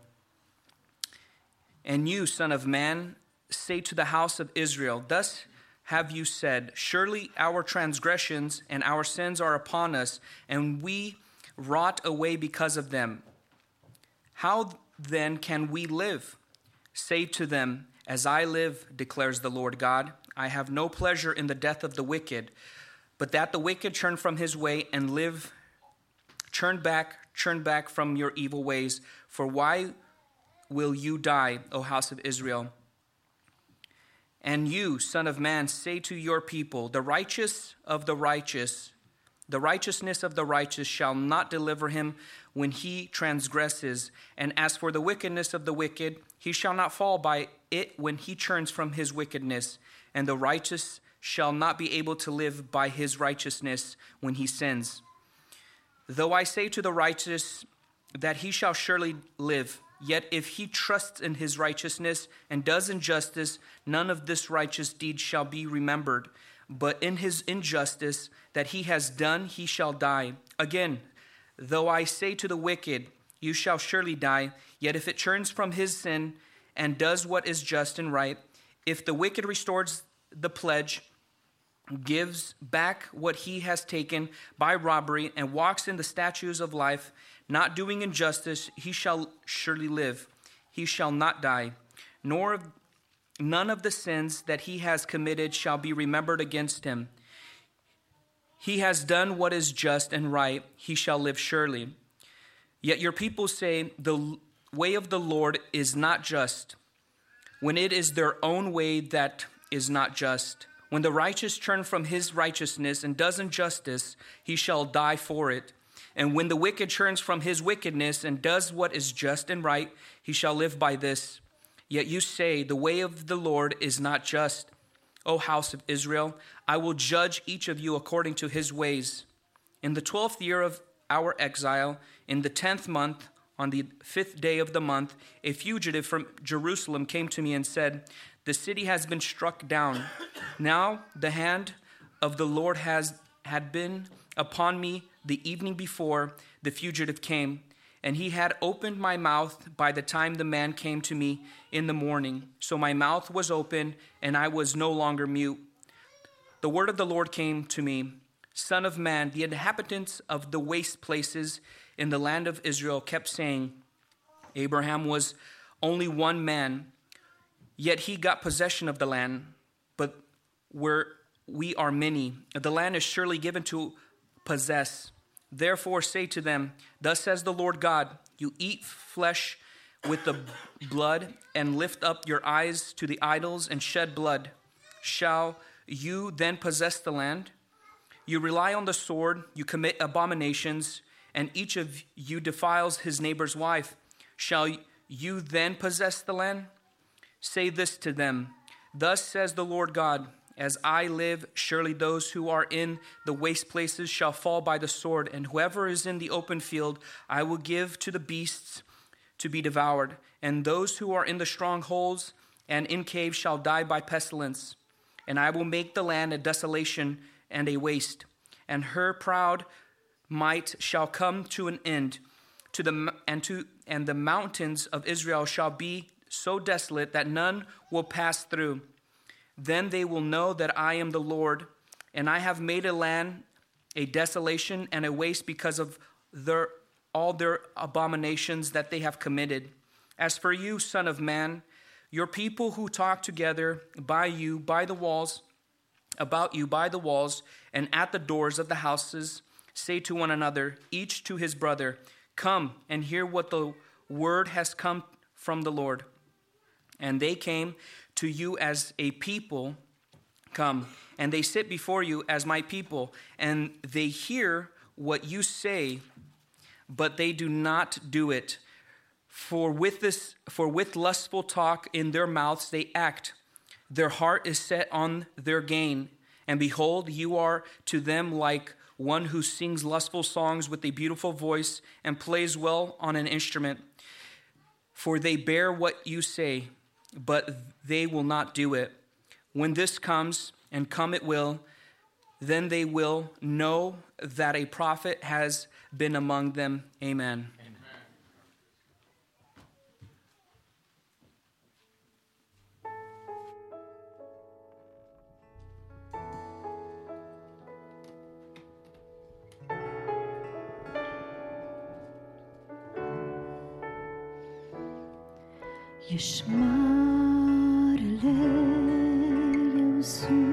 And you, son of man, say to the house of Israel, Thus have you said, Surely our transgressions and our sins are upon us, and we rot away because of them. How then can we live? Say to them, As I live, declares the Lord God, I have no pleasure in the death of the wicked, but that the wicked turn from his way and live. Turn back, turn back from your evil ways. For why will you die, O house of Israel? And you, Son of Man, say to your people, The righteous of the righteous the righteousness of the righteous shall not deliver him when he transgresses. And as for the wickedness of the wicked, he shall not fall by it when he turns from his wickedness. And the righteous shall not be able to live by his righteousness when he sins. Though I say to the righteous that he shall surely live, yet if he trusts in his righteousness and does injustice, none of this righteous deed shall be remembered but in his injustice that he has done, he shall die. Again, though I say to the wicked, You shall surely die, yet if it turns from his sin and does what is just and right, if the wicked restores the pledge, gives back what he has taken by robbery, and walks in the statutes of life, not doing injustice, he shall surely live. He shall not die, nor None of the sins that he has committed shall be remembered against him. He has done what is just and right, he shall live surely. Yet your people say, The way of the Lord is not just, when it is their own way that is not just. When the righteous turn from his righteousness and does injustice, he shall die for it. And when the wicked turns from his wickedness and does what is just and right, he shall live by this. Yet you say, The way of the Lord is not just. O house of Israel, I will judge each of you according to his ways. In the twelfth year of our exile, in the tenth month, on the fifth day of the month, a fugitive from Jerusalem came to me and said, The city has been struck down. Now the hand of the Lord has had been upon me the evening before the fugitive came, and he had opened my mouth by the time the man came to me in the morning. So my mouth was open, and I was no longer mute. The word of the Lord came to me Son of man, the inhabitants of the waste places in the land of Israel kept saying, Abraham was only one man, yet he got possession of the land, but where we are many, the land is surely given to possess. Therefore say to them, Thus says the Lord God, you eat flesh with the blood and lift up your eyes to the idols and shed blood. Shall you then possess the land? You rely on the sword, you commit abominations, and each of you defiles his neighbor's wife. Shall you then possess the land? Say this to them Thus says the Lord God, as I live, surely those who are in the waste places shall fall by the sword, and whoever is in the open field I will give to the beasts to be devoured, and those who are in the strongholds and in caves shall die by pestilence. And I will make the land a desolation and a waste, and her proud might shall come to an end. To the and to and the mountains of Israel shall be so desolate that none will pass through. Then they will know that I am the Lord, and I have made a land a desolation and a waste because of their all their abominations that they have committed. As for you, son of man, your people who talk together by you by the walls about you by the walls and at the doors of the houses say to one another, each to his brother, Come and hear what the word has come from the Lord. And they came to you as a people, come, and they sit before you as my people, and they hear what you say, but they do not do it. For with this for with lustful talk in their mouths they act. Their heart is set on their gain. And behold, you are to them like one who sings lustful songs with a beautiful voice and plays well on an instrument. For they bear what you say, but they will not do it. When this comes, and come it will, then they will know that a prophet has been among them. Amen. Ești marele, eu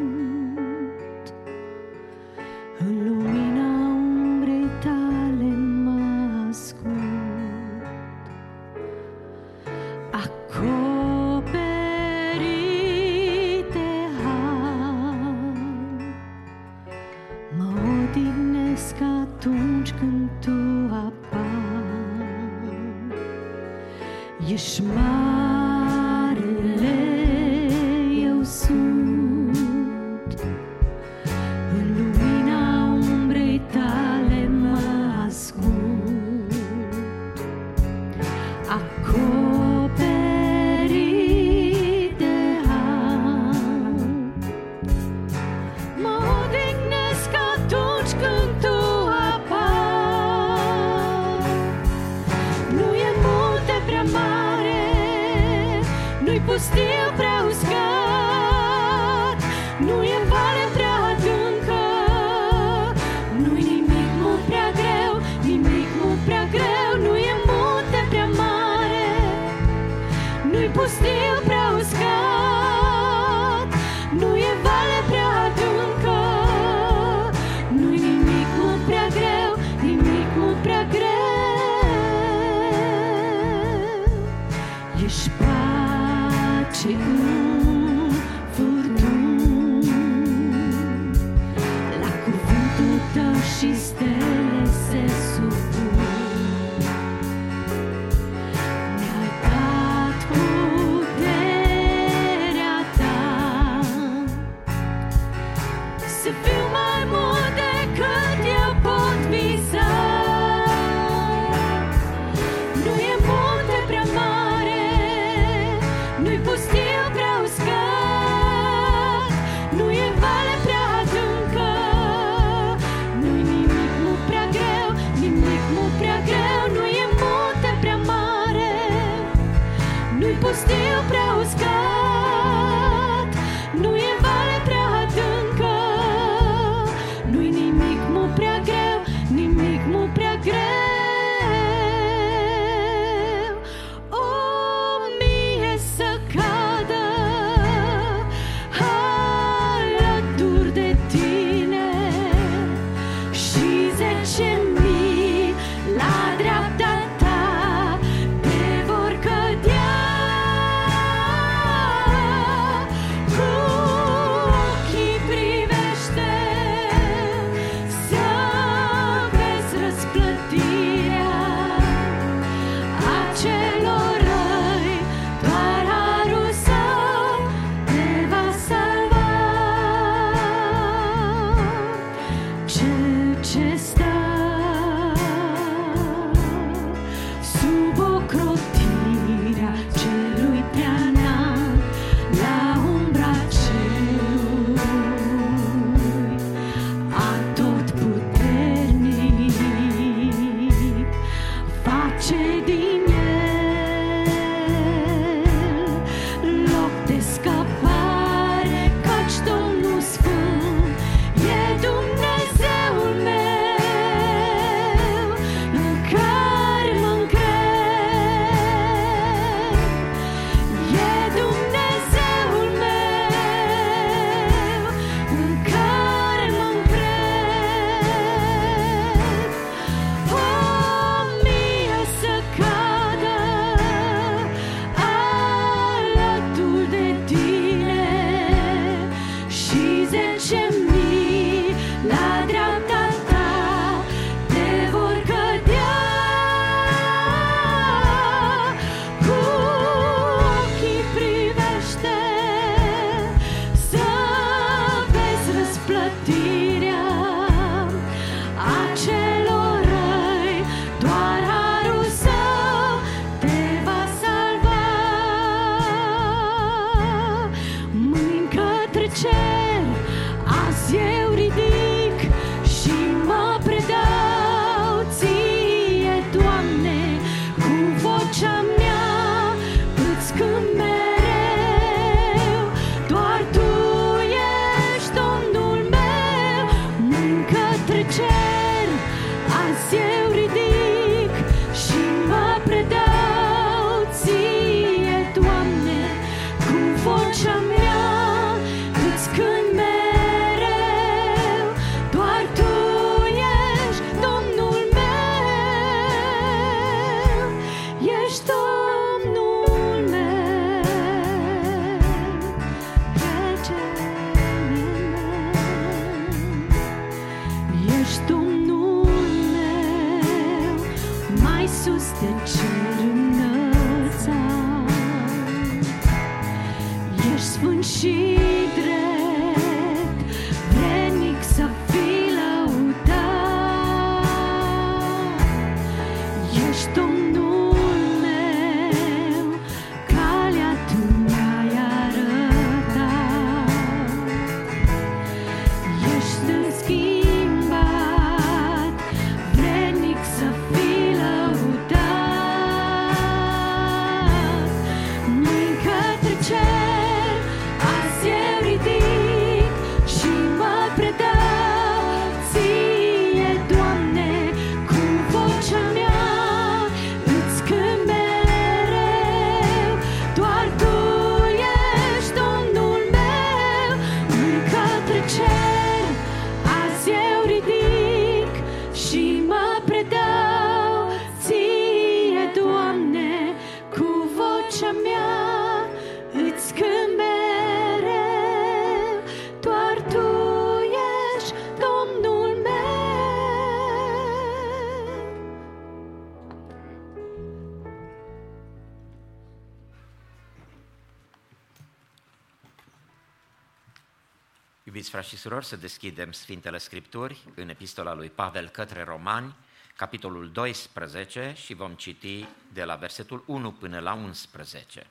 surori, să deschidem Sfintele Scripturi în epistola lui Pavel către Romani, capitolul 12 și vom citi de la versetul 1 până la 11.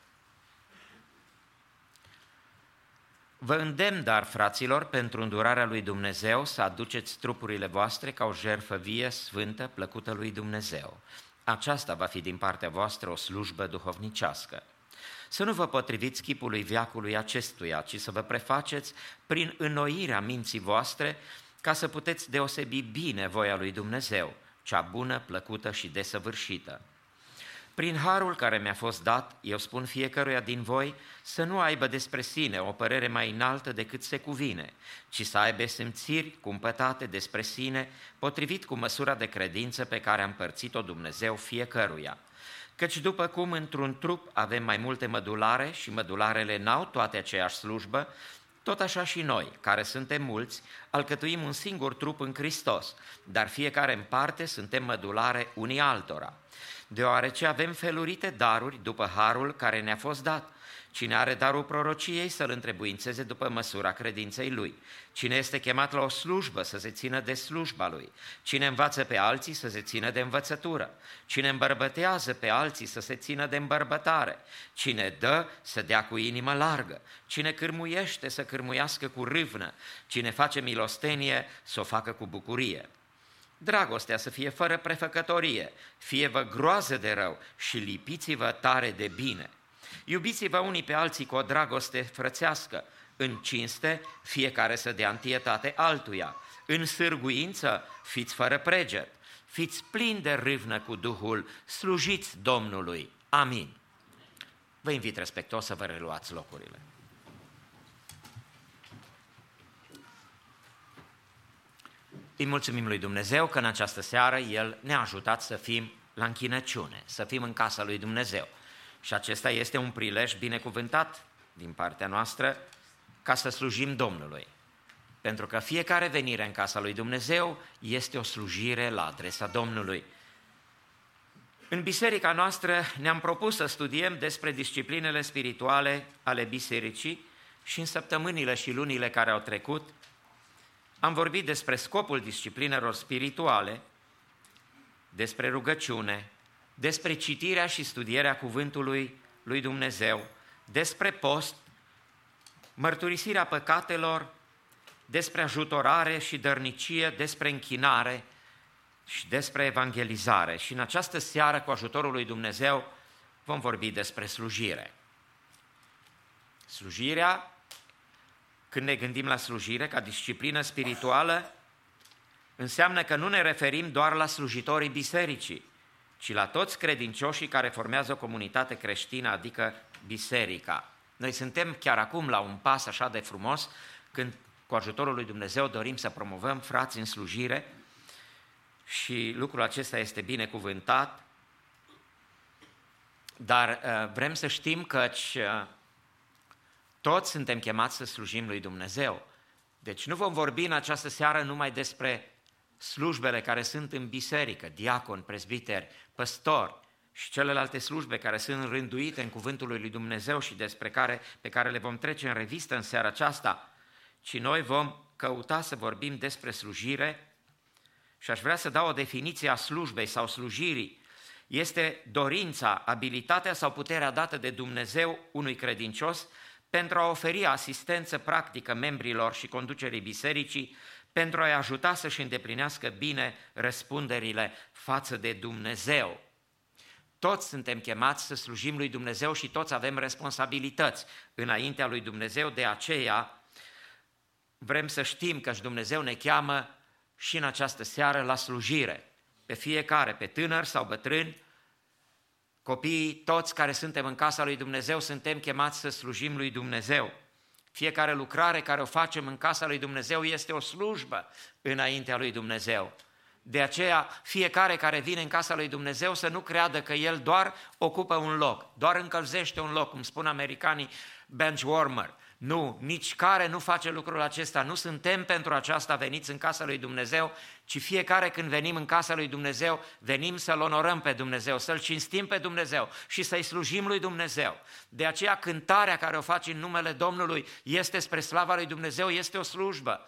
Vă îndemn, dar, fraților, pentru îndurarea lui Dumnezeu, să aduceți trupurile voastre ca o jerfă vie, sfântă, plăcută lui Dumnezeu. Aceasta va fi din partea voastră o slujbă duhovnicească. Să nu vă potriviți chipului viacului acestuia, ci să vă prefaceți prin înnoirea minții voastre, ca să puteți deosebi bine voia lui Dumnezeu, cea bună, plăcută și desăvârșită. Prin harul care mi-a fost dat, eu spun fiecăruia din voi să nu aibă despre sine o părere mai înaltă decât se cuvine, ci să aibă simțiri cumpătate despre sine, potrivit cu măsura de credință pe care a împărțit-o Dumnezeu fiecăruia. Căci după cum într-un trup avem mai multe mădulare și mădularele n-au toate aceeași slujbă, tot așa și noi, care suntem mulți, alcătuim un singur trup în Hristos, dar fiecare în parte suntem mădulare unii altora. Deoarece avem felurite daruri după harul care ne-a fost dat. Cine are darul prorociei să-l întrebuințeze după măsura credinței lui. Cine este chemat la o slujbă să se țină de slujba lui. Cine învață pe alții să se țină de învățătură. Cine îmbărbătează pe alții să se țină de îmbărbătare. Cine dă să dea cu inimă largă. Cine cârmuiește să cârmuiască cu râvnă. Cine face milostenie să o facă cu bucurie. Dragostea să fie fără prefăcătorie, fie-vă groază de rău și lipiți-vă tare de bine. Iubiți-vă unii pe alții cu o dragoste frățească, în cinste fiecare să dea întietate altuia, în sârguință fiți fără preget, fiți plini de râvnă cu Duhul, slujiți Domnului. Amin. Vă invit respectuos să vă reluați locurile. Îi mulțumim lui Dumnezeu că în această seară El ne-a ajutat să fim la închinăciune, să fim în casa lui Dumnezeu. Și acesta este un prilej binecuvântat din partea noastră ca să slujim Domnului. Pentru că fiecare venire în casa lui Dumnezeu este o slujire la adresa Domnului. În biserica noastră ne-am propus să studiem despre disciplinele spirituale ale bisericii și în săptămânile și lunile care au trecut am vorbit despre scopul disciplinelor spirituale, despre rugăciune, despre citirea și studierea cuvântului lui Dumnezeu, despre post, mărturisirea păcatelor, despre ajutorare și dărnicie, despre închinare și despre evangelizare. Și în această seară, cu ajutorul lui Dumnezeu, vom vorbi despre slujire. Slujirea când ne gândim la slujire ca disciplină spirituală, înseamnă că nu ne referim doar la slujitorii bisericii, ci la toți credincioșii care formează o comunitate creștină, adică biserica. Noi suntem chiar acum la un pas așa de frumos, când cu ajutorul lui Dumnezeu dorim să promovăm frați în slujire și lucrul acesta este binecuvântat, dar uh, vrem să știm că uh, toți suntem chemați să slujim lui Dumnezeu. Deci nu vom vorbi în această seară numai despre slujbele care sunt în biserică, diacon, presbiteri, păstori și celelalte slujbe care sunt rânduite în cuvântul lui Dumnezeu și despre care, pe care le vom trece în revistă în seara aceasta, ci noi vom căuta să vorbim despre slujire și aș vrea să dau o definiție a slujbei sau slujirii. Este dorința, abilitatea sau puterea dată de Dumnezeu unui credincios pentru a oferi asistență practică membrilor și conducerii bisericii, pentru a-i ajuta să-și îndeplinească bine răspunderile față de Dumnezeu. Toți suntem chemați să slujim lui Dumnezeu și toți avem responsabilități înaintea lui Dumnezeu, de aceea vrem să știm că și Dumnezeu ne cheamă și în această seară la slujire. Pe fiecare, pe tânăr sau bătrân, Copiii, toți care suntem în casa lui Dumnezeu, suntem chemați să slujim lui Dumnezeu. Fiecare lucrare care o facem în casa lui Dumnezeu este o slujbă înaintea lui Dumnezeu. De aceea, fiecare care vine în casa lui Dumnezeu să nu creadă că el doar ocupă un loc, doar încălzește un loc, cum spun americanii, bench warmer. Nu, nici care nu face lucrul acesta. Nu suntem pentru aceasta veniți în casa lui Dumnezeu, ci fiecare când venim în casa lui Dumnezeu, venim să-L onorăm pe Dumnezeu, să-L cinstim pe Dumnezeu și să-i slujim lui Dumnezeu. De aceea cântarea care o faci în numele Domnului este spre slava lui Dumnezeu, este o slujbă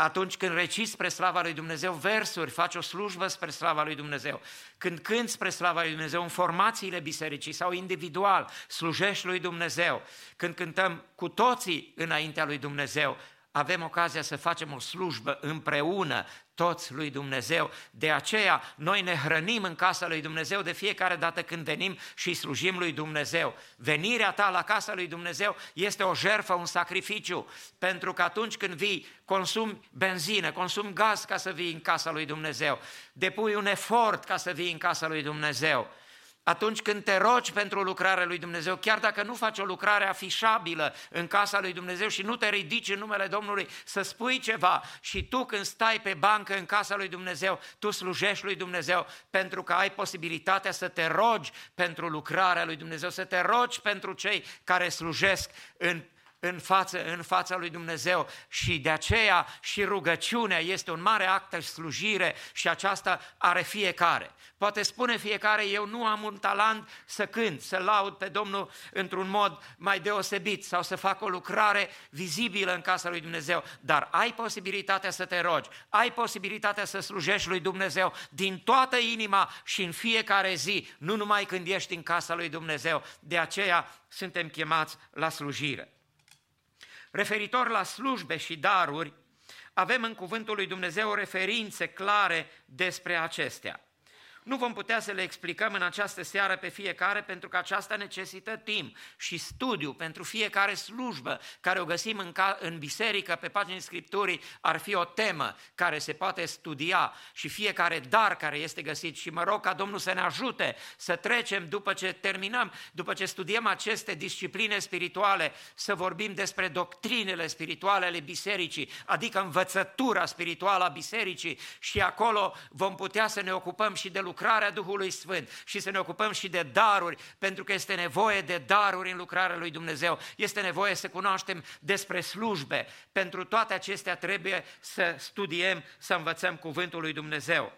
atunci când reciți spre slava lui Dumnezeu versuri, faci o slujbă spre slava lui Dumnezeu. Când cânți spre slava lui Dumnezeu în formațiile bisericii sau individual, slujești lui Dumnezeu. Când cântăm cu toții înaintea lui Dumnezeu, avem ocazia să facem o slujbă împreună, toți lui Dumnezeu. De aceea, noi ne hrănim în casa lui Dumnezeu de fiecare dată când venim și slujim lui Dumnezeu. Venirea ta la casa lui Dumnezeu este o jerfă, un sacrificiu, pentru că atunci când vii, consumi benzină, consumi gaz ca să vii în casa lui Dumnezeu, depui un efort ca să vii în casa lui Dumnezeu atunci când te rogi pentru lucrarea lui Dumnezeu, chiar dacă nu faci o lucrare afișabilă în casa lui Dumnezeu și nu te ridici în numele Domnului să spui ceva și tu când stai pe bancă în casa lui Dumnezeu, tu slujești lui Dumnezeu pentru că ai posibilitatea să te rogi pentru lucrarea lui Dumnezeu, să te rogi pentru cei care slujesc în în față, în fața lui Dumnezeu și de aceea și rugăciunea este un mare act de slujire și aceasta are fiecare. Poate spune fiecare, eu nu am un talent să cânt, să laud pe Domnul într-un mod mai deosebit sau să fac o lucrare vizibilă în casa lui Dumnezeu, dar ai posibilitatea să te rogi, ai posibilitatea să slujești lui Dumnezeu din toată inima și în fiecare zi, nu numai când ești în casa lui Dumnezeu. De aceea suntem chemați la slujire. Referitor la slujbe și daruri, avem în cuvântul lui Dumnezeu referințe clare despre acestea. Nu vom putea să le explicăm în această seară pe fiecare pentru că aceasta necesită timp și studiu pentru fiecare slujbă care o găsim în, ca, în biserică, pe paginile Scripturii, ar fi o temă care se poate studia și fiecare dar care este găsit. Și mă rog ca Domnul să ne ajute să trecem după ce terminăm, după ce studiem aceste discipline spirituale, să vorbim despre doctrinele spirituale ale bisericii, adică învățătura spirituală a bisericii și acolo vom putea să ne ocupăm și de lucruri lucrarea Duhului Sfânt și să ne ocupăm și de daruri, pentru că este nevoie de daruri în lucrarea lui Dumnezeu. Este nevoie să cunoaștem despre slujbe. Pentru toate acestea trebuie să studiem, să învățăm cuvântul lui Dumnezeu.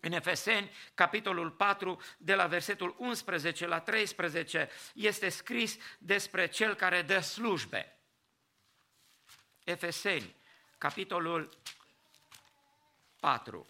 În Efeseni, capitolul 4, de la versetul 11 la 13, este scris despre cel care dă slujbe. Efeseni, capitolul 4.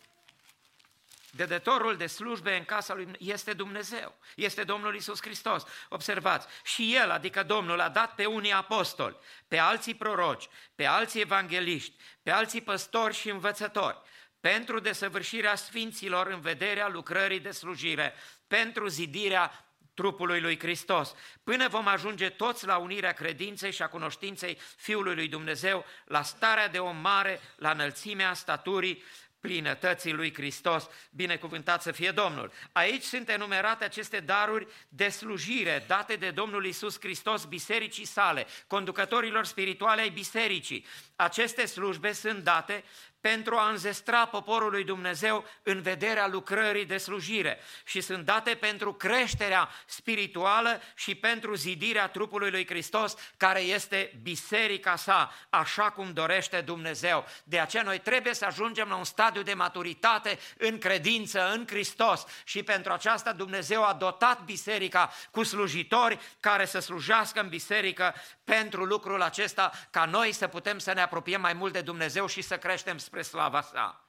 Dădătorul de slujbe în casa lui este Dumnezeu, este Domnul Isus Hristos. Observați, și El, adică Domnul, a dat pe unii apostoli, pe alții proroci, pe alții evangeliști, pe alții păstori și învățători, pentru desăvârșirea sfinților în vederea lucrării de slujire, pentru zidirea trupului lui Hristos, până vom ajunge toți la unirea credinței și a cunoștinței Fiului lui Dumnezeu, la starea de om mare, la înălțimea staturii plinătății lui Hristos, binecuvântat să fie Domnul. Aici sunt enumerate aceste daruri de slujire date de Domnul Isus Hristos bisericii sale, conducătorilor spirituale ai bisericii. Aceste slujbe sunt date pentru a înzestra poporul lui Dumnezeu în vederea lucrării de slujire și sunt date pentru creșterea spirituală și pentru zidirea trupului lui Hristos, care este biserica sa, așa cum dorește Dumnezeu. De aceea noi trebuie să ajungem la un stadiu de maturitate în credință în Hristos și pentru aceasta Dumnezeu a dotat biserica cu slujitori care să slujească în biserică pentru lucrul acesta, ca noi să putem să ne apropiem mai mult de Dumnezeu și să creștem spre slava sa.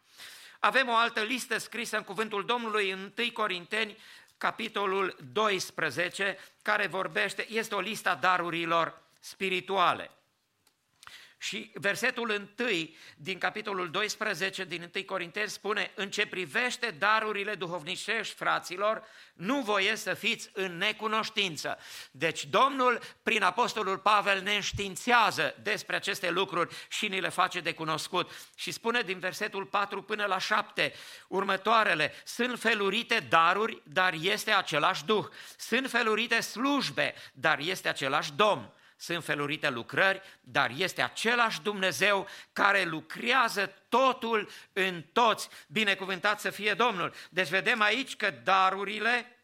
Avem o altă listă scrisă în cuvântul Domnului în 1 Corinteni, capitolul 12, care vorbește, este o listă a darurilor spirituale. Și versetul 1 din capitolul 12 din 1 Corinteni spune, în ce privește darurile duhovnicești, fraților, nu voie să fiți în necunoștință. Deci Domnul, prin Apostolul Pavel, ne înștiințează despre aceste lucruri și ni le face de cunoscut. Și spune din versetul 4 până la 7 următoarele, sunt felurite daruri, dar este același Duh. Sunt felurite slujbe, dar este același Domn sunt felurite lucrări, dar este același Dumnezeu care lucrează totul în toți. Binecuvântat să fie Domnul. Deci vedem aici că darurile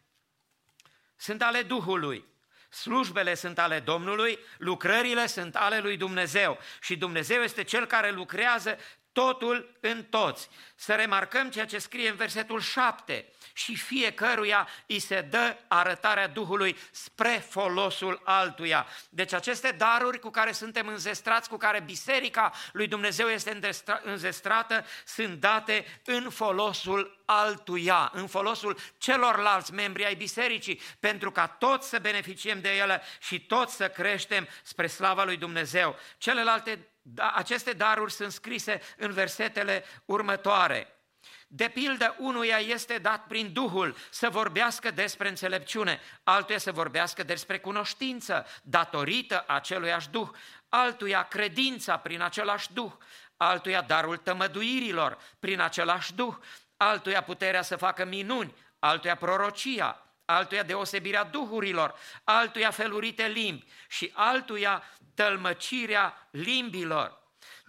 sunt ale Duhului. Slujbele sunt ale Domnului, lucrările sunt ale lui Dumnezeu și Dumnezeu este cel care lucrează totul în toți. Să remarcăm ceea ce scrie în versetul 7 și fiecăruia îi se dă arătarea Duhului spre folosul altuia. Deci aceste daruri cu care suntem înzestrați, cu care biserica lui Dumnezeu este înzestrată, sunt date în folosul altuia, în folosul celorlalți membri ai bisericii, pentru ca toți să beneficiem de ele și toți să creștem spre slava lui Dumnezeu. Celelalte da, aceste daruri sunt scrise în versetele următoare. De pildă, unuia este dat prin Duhul să vorbească despre înțelepciune, altuia să vorbească despre cunoștință, datorită aceluiași Duh, altuia credința prin același Duh, altuia darul tămăduirilor prin același Duh, altuia puterea să facă minuni, altuia prorocia, altuia deosebirea duhurilor, altuia felurite limbi și altuia tălmăcirea limbilor.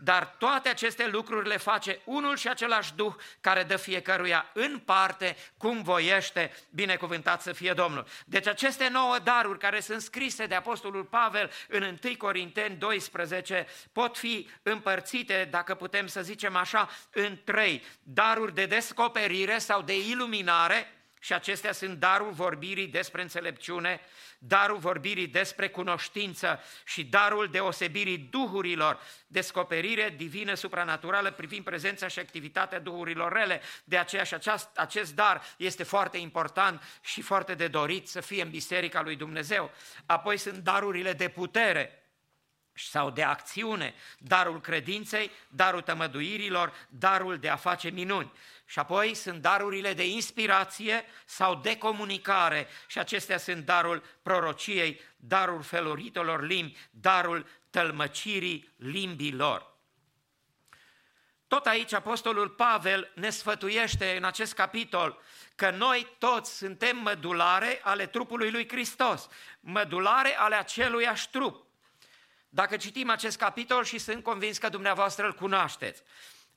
Dar toate aceste lucruri le face unul și același Duh care dă fiecăruia în parte cum voiește, binecuvântat să fie Domnul. Deci aceste nouă daruri care sunt scrise de Apostolul Pavel în 1 Corinteni 12 pot fi împărțite, dacă putem să zicem așa, în trei. Daruri de descoperire sau de iluminare, și acestea sunt darul vorbirii despre înțelepciune, darul vorbirii despre cunoștință și darul deosebirii duhurilor, descoperire divină supranaturală privind prezența și activitatea duhurilor rele. De aceea și aceast, acest dar este foarte important și foarte de dorit să fie în Biserica lui Dumnezeu. Apoi sunt darurile de putere, sau de acțiune, darul credinței, darul tămăduirilor, darul de a face minuni. Și apoi sunt darurile de inspirație sau de comunicare și acestea sunt darul prorociei, darul feluritelor limbi, darul tălmăcirii limbilor. Tot aici Apostolul Pavel ne sfătuiește în acest capitol că noi toți suntem mădulare ale trupului lui Hristos, mădulare ale aceluiași trup. Dacă citim acest capitol și sunt convins că dumneavoastră îl cunoașteți,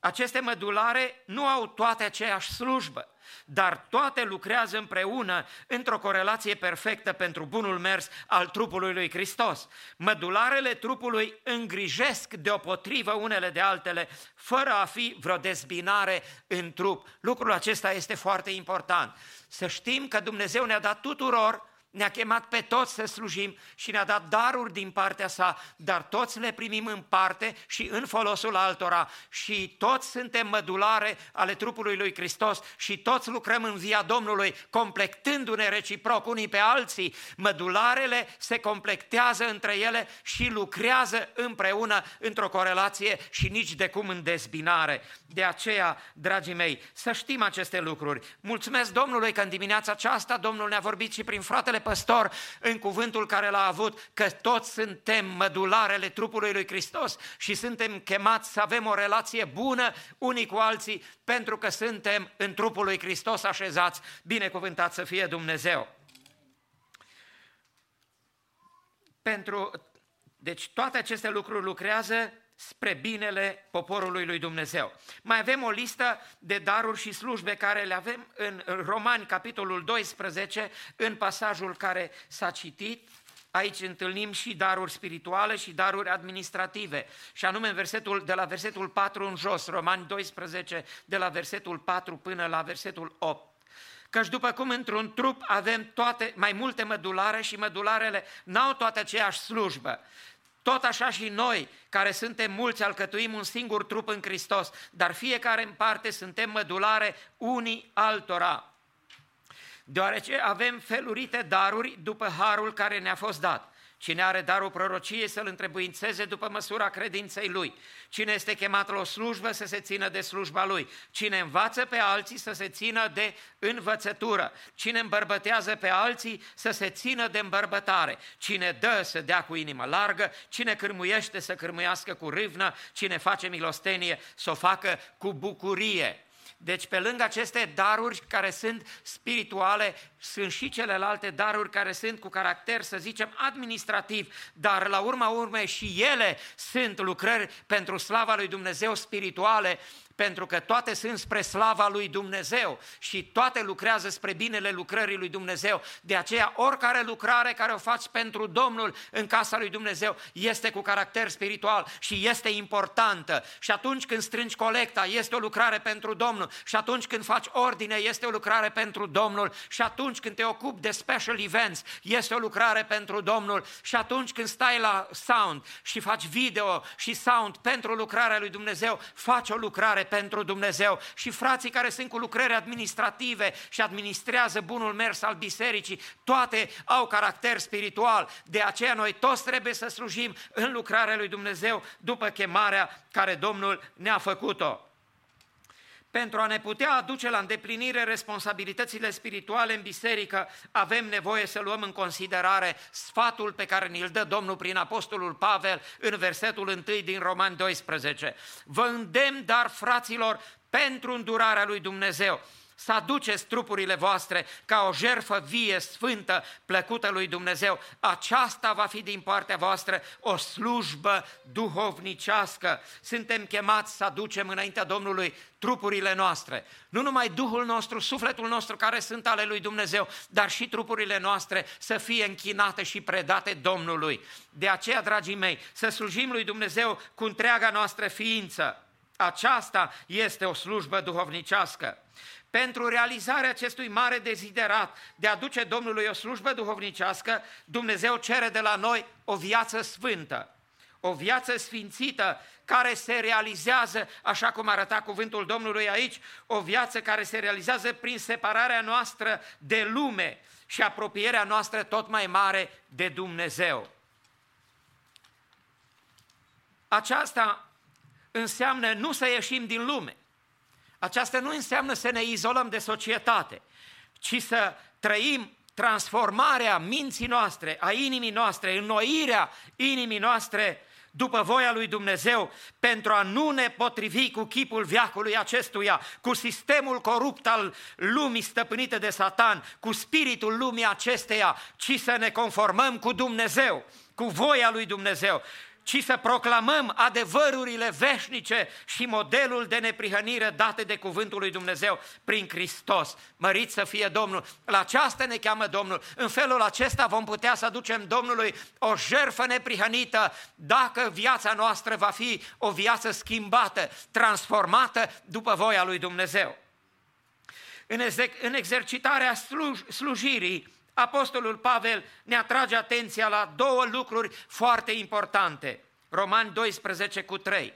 aceste mădulare nu au toate aceeași slujbă, dar toate lucrează împreună într-o corelație perfectă pentru bunul mers al trupului lui Hristos. Mădularele trupului îngrijesc deopotrivă unele de altele, fără a fi vreo dezbinare în trup. Lucrul acesta este foarte important. Să știm că Dumnezeu ne-a dat tuturor ne-a chemat pe toți să slujim și ne-a dat daruri din partea sa, dar toți le primim în parte și în folosul altora și toți suntem mădulare ale trupului lui Hristos și toți lucrăm în via Domnului, complectându-ne reciproc unii pe alții. Mădularele se complectează între ele și lucrează împreună într-o corelație și nici de cum în dezbinare. De aceea, dragii mei, să știm aceste lucruri. Mulțumesc Domnului că în dimineața aceasta Domnul ne-a vorbit și prin fratele păstor în cuvântul care l-a avut, că toți suntem mădularele trupului lui Hristos și suntem chemați să avem o relație bună unii cu alții pentru că suntem în trupul lui Hristos așezați. Binecuvântat să fie Dumnezeu! Pentru, deci toate aceste lucruri lucrează spre binele poporului lui Dumnezeu. Mai avem o listă de daruri și slujbe care le avem în Romani, capitolul 12, în pasajul care s-a citit. Aici întâlnim și daruri spirituale și daruri administrative. Și anume în versetul, de la versetul 4 în jos, Romani 12, de la versetul 4 până la versetul 8. Căci după cum într-un trup avem toate, mai multe mădulare și mădularele n-au toate aceeași slujbă, tot așa și noi, care suntem mulți, alcătuim un singur trup în Hristos, dar fiecare în parte suntem mădulare unii altora. Deoarece avem felurite daruri după harul care ne-a fost dat. Cine are darul prorociei să-l întrebuințeze după măsura credinței lui. Cine este chemat la o slujbă să se țină de slujba lui. Cine învață pe alții să se țină de învățătură. Cine îmbărbătează pe alții să se țină de îmbărbătare. Cine dă să dea cu inimă largă. Cine cârmuiește să cârmuiască cu râvnă. Cine face milostenie să o facă cu bucurie. Deci pe lângă aceste daruri care sunt spirituale, sunt și celelalte daruri care sunt cu caracter, să zicem, administrativ, dar la urma urmei și ele sunt lucrări pentru slava lui Dumnezeu spirituale, pentru că toate sunt spre slava lui Dumnezeu și toate lucrează spre binele lucrării lui Dumnezeu. De aceea, oricare lucrare care o faci pentru Domnul în casa lui Dumnezeu este cu caracter spiritual și este importantă. Și atunci când strângi colecta, este o lucrare pentru Domnul. Și atunci când faci ordine, este o lucrare pentru Domnul. Și atunci când te ocupi de special events, este o lucrare pentru Domnul. Și atunci când stai la sound și faci video și sound pentru lucrarea lui Dumnezeu, faci o lucrare pentru Dumnezeu. Și frații care sunt cu lucrări administrative și administrează bunul mers al bisericii, toate au caracter spiritual. De aceea noi toți trebuie să slujim în lucrarea lui Dumnezeu după chemarea care Domnul ne-a făcut-o pentru a ne putea aduce la îndeplinire responsabilitățile spirituale în biserică, avem nevoie să luăm în considerare sfatul pe care ni-l dă Domnul prin Apostolul Pavel în versetul 1 din Roman 12. Vă îndemn, dar, fraților, pentru îndurarea lui Dumnezeu, să aduceți trupurile voastre ca o jerfă vie, sfântă, plăcută lui Dumnezeu. Aceasta va fi din partea voastră o slujbă duhovnicească. Suntem chemați să aducem înaintea Domnului trupurile noastre. Nu numai Duhul nostru, sufletul nostru care sunt ale lui Dumnezeu, dar și trupurile noastre să fie închinate și predate Domnului. De aceea, dragii mei, să slujim lui Dumnezeu cu întreaga noastră ființă. Aceasta este o slujbă duhovnicească pentru realizarea acestui mare deziderat de a duce Domnului o slujbă duhovnicească, Dumnezeu cere de la noi o viață sfântă, o viață sfințită care se realizează, așa cum arăta cuvântul Domnului aici, o viață care se realizează prin separarea noastră de lume și apropierea noastră tot mai mare de Dumnezeu. Aceasta înseamnă nu să ieșim din lume, aceasta nu înseamnă să ne izolăm de societate, ci să trăim transformarea minții noastre, a inimii noastre, înnoirea inimii noastre după voia lui Dumnezeu, pentru a nu ne potrivi cu chipul viacului acestuia, cu sistemul corupt al lumii stăpânite de Satan, cu spiritul lumii acesteia, ci să ne conformăm cu Dumnezeu, cu voia lui Dumnezeu ci să proclamăm adevărurile veșnice și modelul de neprihănire date de cuvântul lui Dumnezeu prin Hristos. Mărit să fie Domnul! La aceasta ne cheamă Domnul. În felul acesta vom putea să aducem Domnului o jerfă neprihănită dacă viața noastră va fi o viață schimbată, transformată după voia lui Dumnezeu. În, exer- în exercitarea sluj- slujirii, Apostolul Pavel ne atrage atenția la două lucruri foarte importante. Romani 12 cu 3.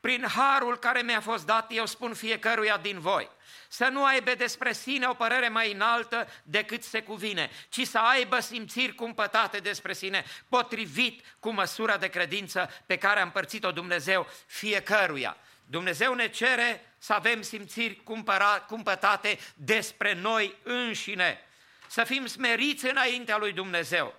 Prin harul care mi-a fost dat, eu spun fiecăruia din voi, să nu aibă despre sine o părere mai înaltă decât se cuvine, ci să aibă simțiri cumpătate despre sine, potrivit cu măsura de credință pe care a împărțit-o Dumnezeu fiecăruia. Dumnezeu ne cere să avem simțiri cumpăra, cumpătate despre noi înșine să fim smeriți înaintea lui Dumnezeu,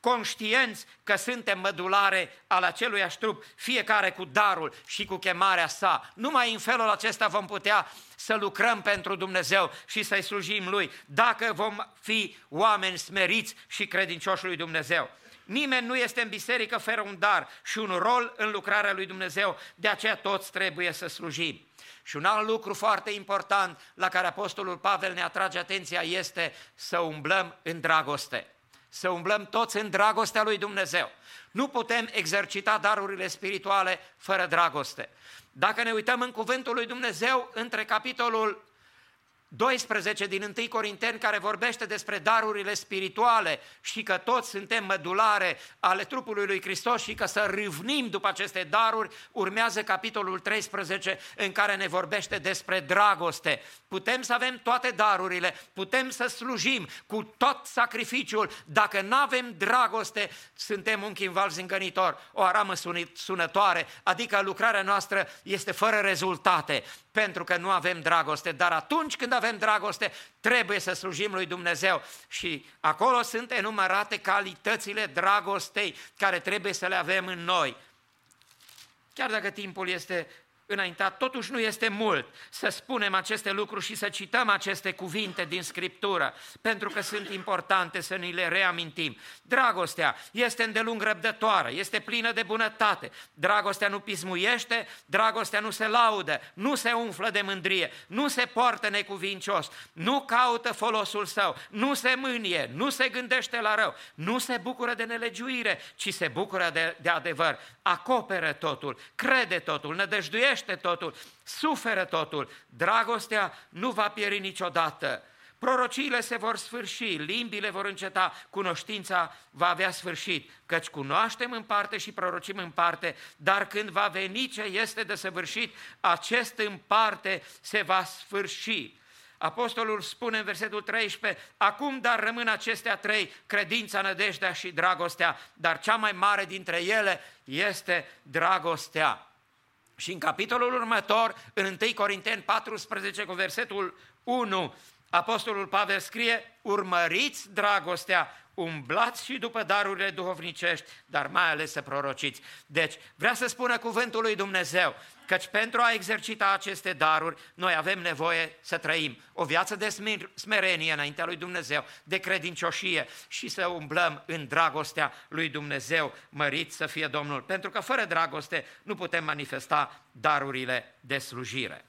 conștienți că suntem mădulare al aceluiași trup, fiecare cu darul și cu chemarea sa. Numai în felul acesta vom putea să lucrăm pentru Dumnezeu și să-i slujim Lui, dacă vom fi oameni smeriți și credincioși lui Dumnezeu. Nimeni nu este în biserică fără un dar și un rol în lucrarea lui Dumnezeu, de aceea toți trebuie să slujim. Și un alt lucru foarte important la care Apostolul Pavel ne atrage atenția este să umblăm în dragoste. Să umblăm toți în dragostea lui Dumnezeu. Nu putem exercita darurile spirituale fără dragoste. Dacă ne uităm în cuvântul lui Dumnezeu, între capitolul 12 din 1 Corinteni care vorbește despre darurile spirituale și că toți suntem mădulare ale trupului lui Hristos și că să râvnim după aceste daruri, urmează capitolul 13 în care ne vorbește despre dragoste. Putem să avem toate darurile, putem să slujim cu tot sacrificiul, dacă nu avem dragoste, suntem un chimval zângănitor, o aramă sunătoare, adică lucrarea noastră este fără rezultate pentru că nu avem dragoste. Dar atunci când avem dragoste, trebuie să slujim lui Dumnezeu. Și acolo sunt enumerate calitățile dragostei care trebuie să le avem în noi. Chiar dacă timpul este înaintat, totuși nu este mult să spunem aceste lucruri și să cităm aceste cuvinte din Scriptură, pentru că sunt importante să ni le reamintim. Dragostea este îndelung răbdătoare, este plină de bunătate. Dragostea nu pismuiește, dragostea nu se laudă, nu se umflă de mândrie, nu se poartă necuvincios, nu caută folosul său, nu se mânie, nu se gândește la rău, nu se bucură de nelegiuire, ci se bucură de, de adevăr, acoperă totul, crede totul, nădăjduiește totul, suferă totul. Dragostea nu va pieri niciodată. Prorociile se vor sfârși, limbile vor înceta, cunoștința va avea sfârșit, căci cunoaștem în parte și prorocim în parte, dar când va veni ce este de săvârșit, acest în parte se va sfârși. Apostolul spune în versetul 13, acum dar rămân acestea trei, credința, nădejdea și dragostea, dar cea mai mare dintre ele este dragostea. Și în capitolul următor, în 1 Corinteni 14 cu versetul 1, Apostolul Pavel scrie, urmăriți dragostea, umblați și după darurile duhovnicești, dar mai ales să prorociți. Deci, vrea să spună cuvântul lui Dumnezeu, căci pentru a exercita aceste daruri, noi avem nevoie să trăim o viață de smerenie înaintea lui Dumnezeu, de credincioșie și să umblăm în dragostea lui Dumnezeu, mărit să fie Domnul. Pentru că fără dragoste nu putem manifesta darurile de slujire.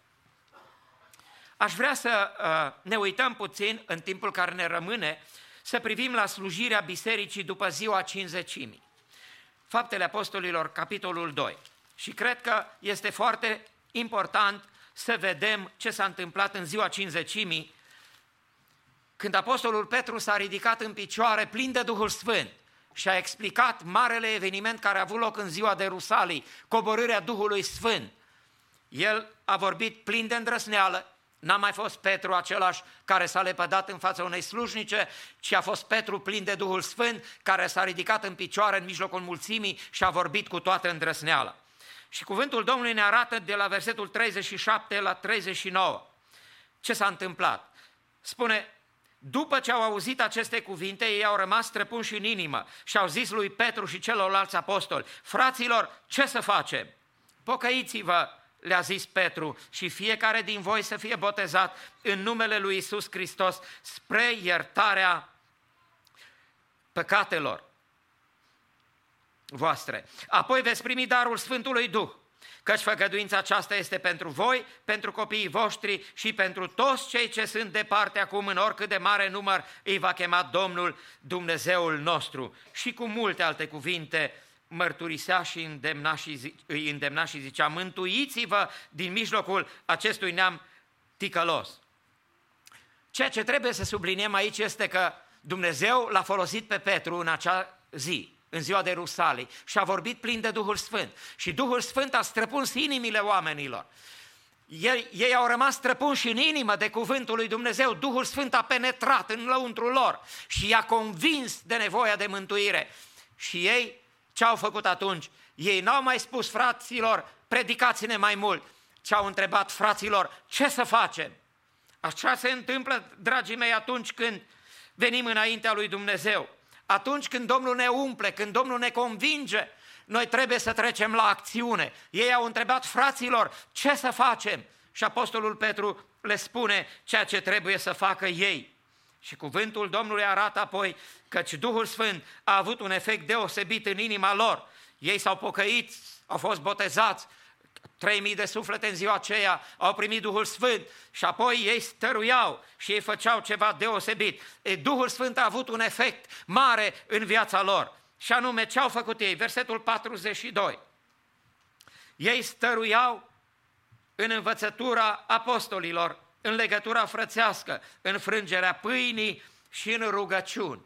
Aș vrea să uh, ne uităm puțin în timpul care ne rămâne, să privim la slujirea bisericii după ziua cinzecimii. Faptele Apostolilor, capitolul 2. Și cred că este foarte important să vedem ce s-a întâmplat în ziua cinzecimii, când Apostolul Petru s-a ridicat în picioare plin de Duhul Sfânt și a explicat marele eveniment care a avut loc în ziua de Rusalii, coborârea Duhului Sfânt. El a vorbit plin de îndrăsneală, N-a mai fost Petru același care s-a lepădat în fața unei slujnice, ci a fost Petru plin de Duhul Sfânt, care s-a ridicat în picioare în mijlocul mulțimii și a vorbit cu toată îndrăsneala. Și cuvântul Domnului ne arată de la versetul 37 la 39 ce s-a întâmplat. Spune, după ce au auzit aceste cuvinte, ei au rămas străpunși în inimă și au zis lui Petru și celorlalți apostoli, fraților, ce să facem? Pocăiți-vă le-a zis Petru, și fiecare din voi să fie botezat în numele lui Isus Hristos spre iertarea păcatelor voastre. Apoi veți primi darul Sfântului Duh, căci făgăduința aceasta este pentru voi, pentru copiii voștri și pentru toți cei ce sunt departe acum în oricât de mare număr îi va chema Domnul Dumnezeul nostru. Și cu multe alte cuvinte mărturisea și îndemna și zi, îi îndemna și zicea, mântuiți-vă din mijlocul acestui neam ticălos. Ceea ce trebuie să subliniem aici este că Dumnezeu l-a folosit pe Petru în acea zi, în ziua de Rusalii, și a vorbit plin de Duhul Sfânt. Și Duhul Sfânt a străpuns inimile oamenilor. Ei, ei au rămas străpunși în inimă de cuvântul lui Dumnezeu. Duhul Sfânt a penetrat în lăuntrul lor și i-a convins de nevoia de mântuire. Și ei ce au făcut atunci? Ei n-au mai spus fraților, predicați-ne mai mult, ci au întrebat fraților, ce să facem? Așa se întâmplă, dragii mei, atunci când venim înaintea lui Dumnezeu. Atunci când Domnul ne umple, când Domnul ne convinge, noi trebuie să trecem la acțiune. Ei au întrebat fraților, ce să facem? Și Apostolul Petru le spune ceea ce trebuie să facă ei. Și cuvântul Domnului arată apoi căci Duhul Sfânt a avut un efect deosebit în inima lor. Ei s-au pocăit, au fost botezați, 3000 de suflete în ziua aceea au primit Duhul Sfânt și apoi ei stăruiau și ei făceau ceva deosebit. E, Duhul Sfânt a avut un efect mare în viața lor. Și anume, ce au făcut ei? Versetul 42. Ei stăruiau în învățătura apostolilor în legătura frățească, în frângerea pâinii și în rugăciuni.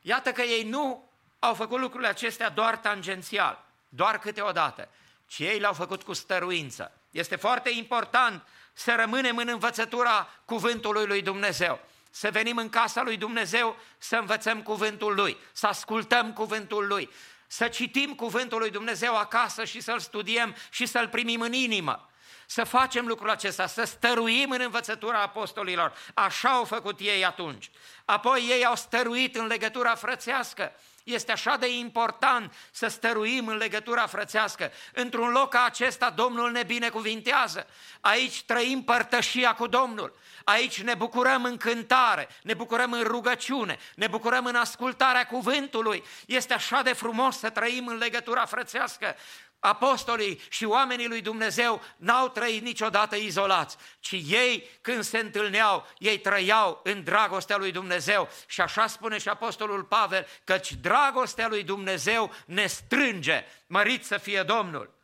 Iată că ei nu au făcut lucrurile acestea doar tangențial, doar câteodată, ci ei le-au făcut cu stăruință. Este foarte important să rămânem în învățătura cuvântului lui Dumnezeu, să venim în casa lui Dumnezeu să învățăm cuvântul lui, să ascultăm cuvântul lui, să citim cuvântul lui Dumnezeu acasă și să-l studiem și să-l primim în inimă să facem lucrul acesta, să stăruim în învățătura apostolilor. Așa au făcut ei atunci. Apoi ei au stăruit în legătura frățească. Este așa de important să stăruim în legătura frățească. Într-un loc ca acesta Domnul ne binecuvintează. Aici trăim părtășia cu Domnul. Aici ne bucurăm în cântare, ne bucurăm în rugăciune, ne bucurăm în ascultarea cuvântului. Este așa de frumos să trăim în legătura frățească apostolii și oamenii lui Dumnezeu n-au trăit niciodată izolați, ci ei când se întâlneau, ei trăiau în dragostea lui Dumnezeu și așa spune și apostolul Pavel, căci dragostea lui Dumnezeu ne strânge, mărit să fie Domnul.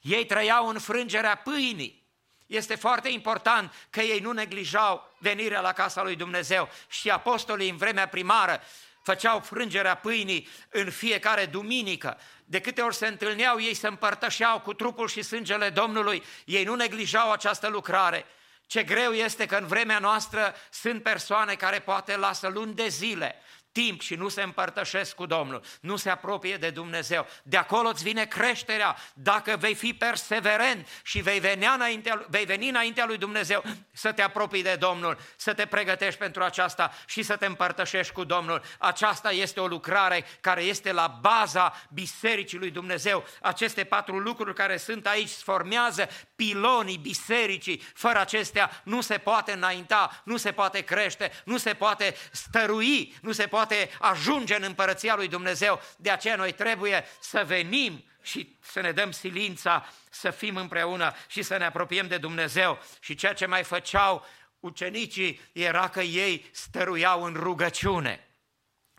Ei trăiau în frângerea pâinii. Este foarte important că ei nu neglijau venirea la casa lui Dumnezeu și apostolii în vremea primară făceau frângerea pâinii în fiecare duminică. De câte ori se întâlneau, ei se împărtășeau cu trupul și sângele Domnului, ei nu neglijau această lucrare. Ce greu este că în vremea noastră sunt persoane care poate lasă luni de zile timp și nu se împărtășesc cu Domnul, nu se apropie de Dumnezeu. De acolo îți vine creșterea dacă vei fi perseverent și vei veni, înaintea, vei veni înaintea lui Dumnezeu să te apropii de Domnul, să te pregătești pentru aceasta și să te împărtășești cu Domnul. Aceasta este o lucrare care este la baza Bisericii lui Dumnezeu. Aceste patru lucruri care sunt aici formează pilonii bisericii. Fără acestea nu se poate înainta, nu se poate crește, nu se poate stărui, nu se poate ajunge în împărăția lui Dumnezeu. De aceea noi trebuie să venim și să ne dăm silința, să fim împreună și să ne apropiem de Dumnezeu. Și ceea ce mai făceau ucenicii era că ei stăruiau în rugăciune.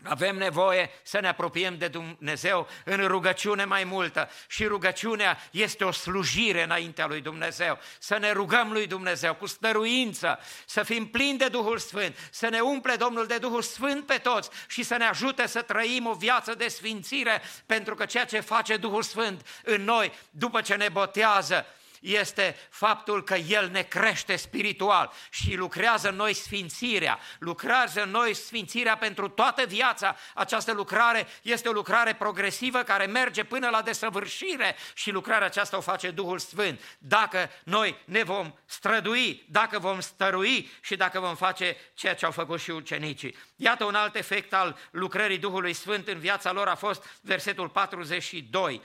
Avem nevoie să ne apropiem de Dumnezeu în rugăciune mai multă și rugăciunea este o slujire înaintea lui Dumnezeu. Să ne rugăm lui Dumnezeu cu stăruință, să fim plini de Duhul Sfânt, să ne umple Domnul de Duhul Sfânt pe toți și să ne ajute să trăim o viață de sfințire, pentru că ceea ce face Duhul Sfânt în noi după ce ne botează, este faptul că El ne crește spiritual și lucrează în noi sfințirea, lucrează în noi sfințirea pentru toată viața. Această lucrare este o lucrare progresivă care merge până la desăvârșire și lucrarea aceasta o face Duhul Sfânt. Dacă noi ne vom strădui, dacă vom stărui și dacă vom face ceea ce au făcut și ucenicii. Iată un alt efect al lucrării Duhului Sfânt în viața lor a fost versetul 42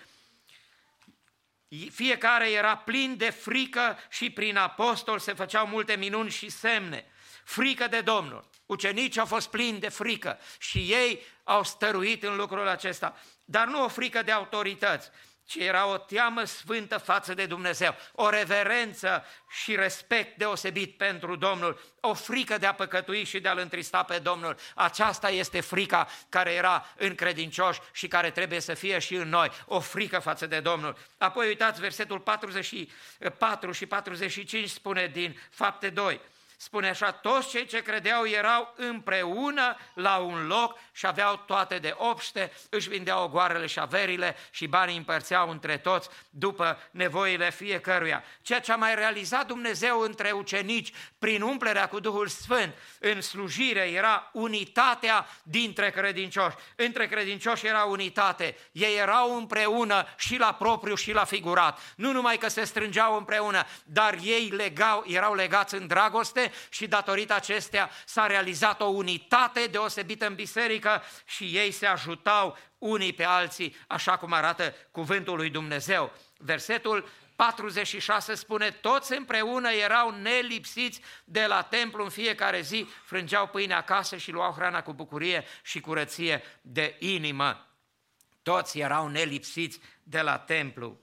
fiecare era plin de frică și prin apostol se făceau multe minuni și semne. Frică de Domnul. Ucenicii au fost plini de frică și ei au stăruit în lucrul acesta. Dar nu o frică de autorități, ci era o teamă sfântă față de Dumnezeu, o reverență și respect deosebit pentru Domnul, o frică de a păcătui și de a-L întrista pe Domnul. Aceasta este frica care era în credincioși și care trebuie să fie și în noi, o frică față de Domnul. Apoi uitați versetul 44 și 45 spune din fapte 2. Spune așa, toți cei ce credeau erau împreună la un loc și aveau toate de obște, își vindeau ogoarele și averile și banii împărțeau între toți după nevoile fiecăruia. Ceea ce a mai realizat Dumnezeu între ucenici prin umplerea cu Duhul Sfânt în slujire era unitatea dintre credincioși. Între credincioși era unitate. Ei erau împreună și la propriu și la figurat. Nu numai că se strângeau împreună, dar ei legau, erau legați în dragoste și datorită acestea s-a realizat o unitate deosebită în biserică și ei se ajutau unii pe alții, așa cum arată cuvântul lui Dumnezeu. Versetul 46 spune, toți împreună erau nelipsiți de la templu în fiecare zi, frângeau pâine acasă și luau hrana cu bucurie și curăție de inimă. Toți erau nelipsiți de la templu.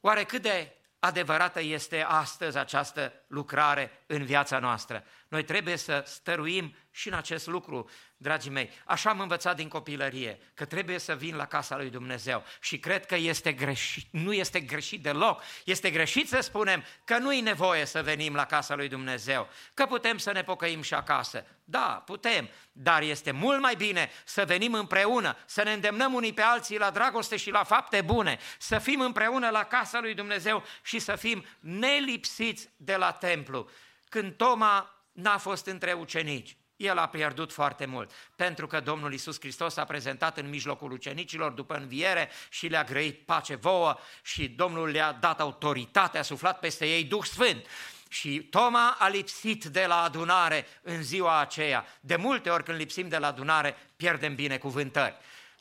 Oare cât de adevărată este astăzi această lucrare în viața noastră. Noi trebuie să stăruim și în acest lucru, dragii mei. Așa am învățat din copilărie, că trebuie să vin la casa lui Dumnezeu și cred că este greșit, nu este greșit deloc. Este greșit să spunem că nu e nevoie să venim la casa lui Dumnezeu, că putem să ne pocăim și acasă. Da, putem, dar este mult mai bine să venim împreună, să ne îndemnăm unii pe alții la dragoste și la fapte bune, să fim împreună la casa lui Dumnezeu și să fim nelipsiți de la templu. Când Toma n-a fost între ucenici, el a pierdut foarte mult, pentru că Domnul Isus Hristos a prezentat în mijlocul ucenicilor după înviere și le-a grăit pace vouă și Domnul le-a dat autoritate, a suflat peste ei Duh Sfânt. Și Toma a lipsit de la adunare în ziua aceea. De multe ori când lipsim de la adunare, pierdem binecuvântări.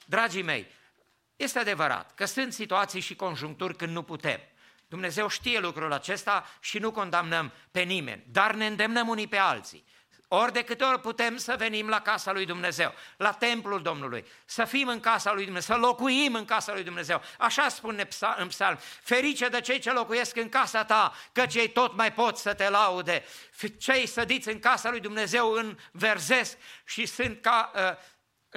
Dragii mei, este adevărat că sunt situații și conjuncturi când nu putem. Dumnezeu știe lucrul acesta și nu condamnăm pe nimeni, dar ne îndemnăm unii pe alții. Ori de câte ori putem să venim la casa lui Dumnezeu, la templul Domnului, să fim în casa lui Dumnezeu, să locuim în casa lui Dumnezeu. Așa spune în psalm, ferice de cei ce locuiesc în casa ta, că cei tot mai pot să te laude. Cei sădiți în casa lui Dumnezeu înverzesc și sunt ca uh,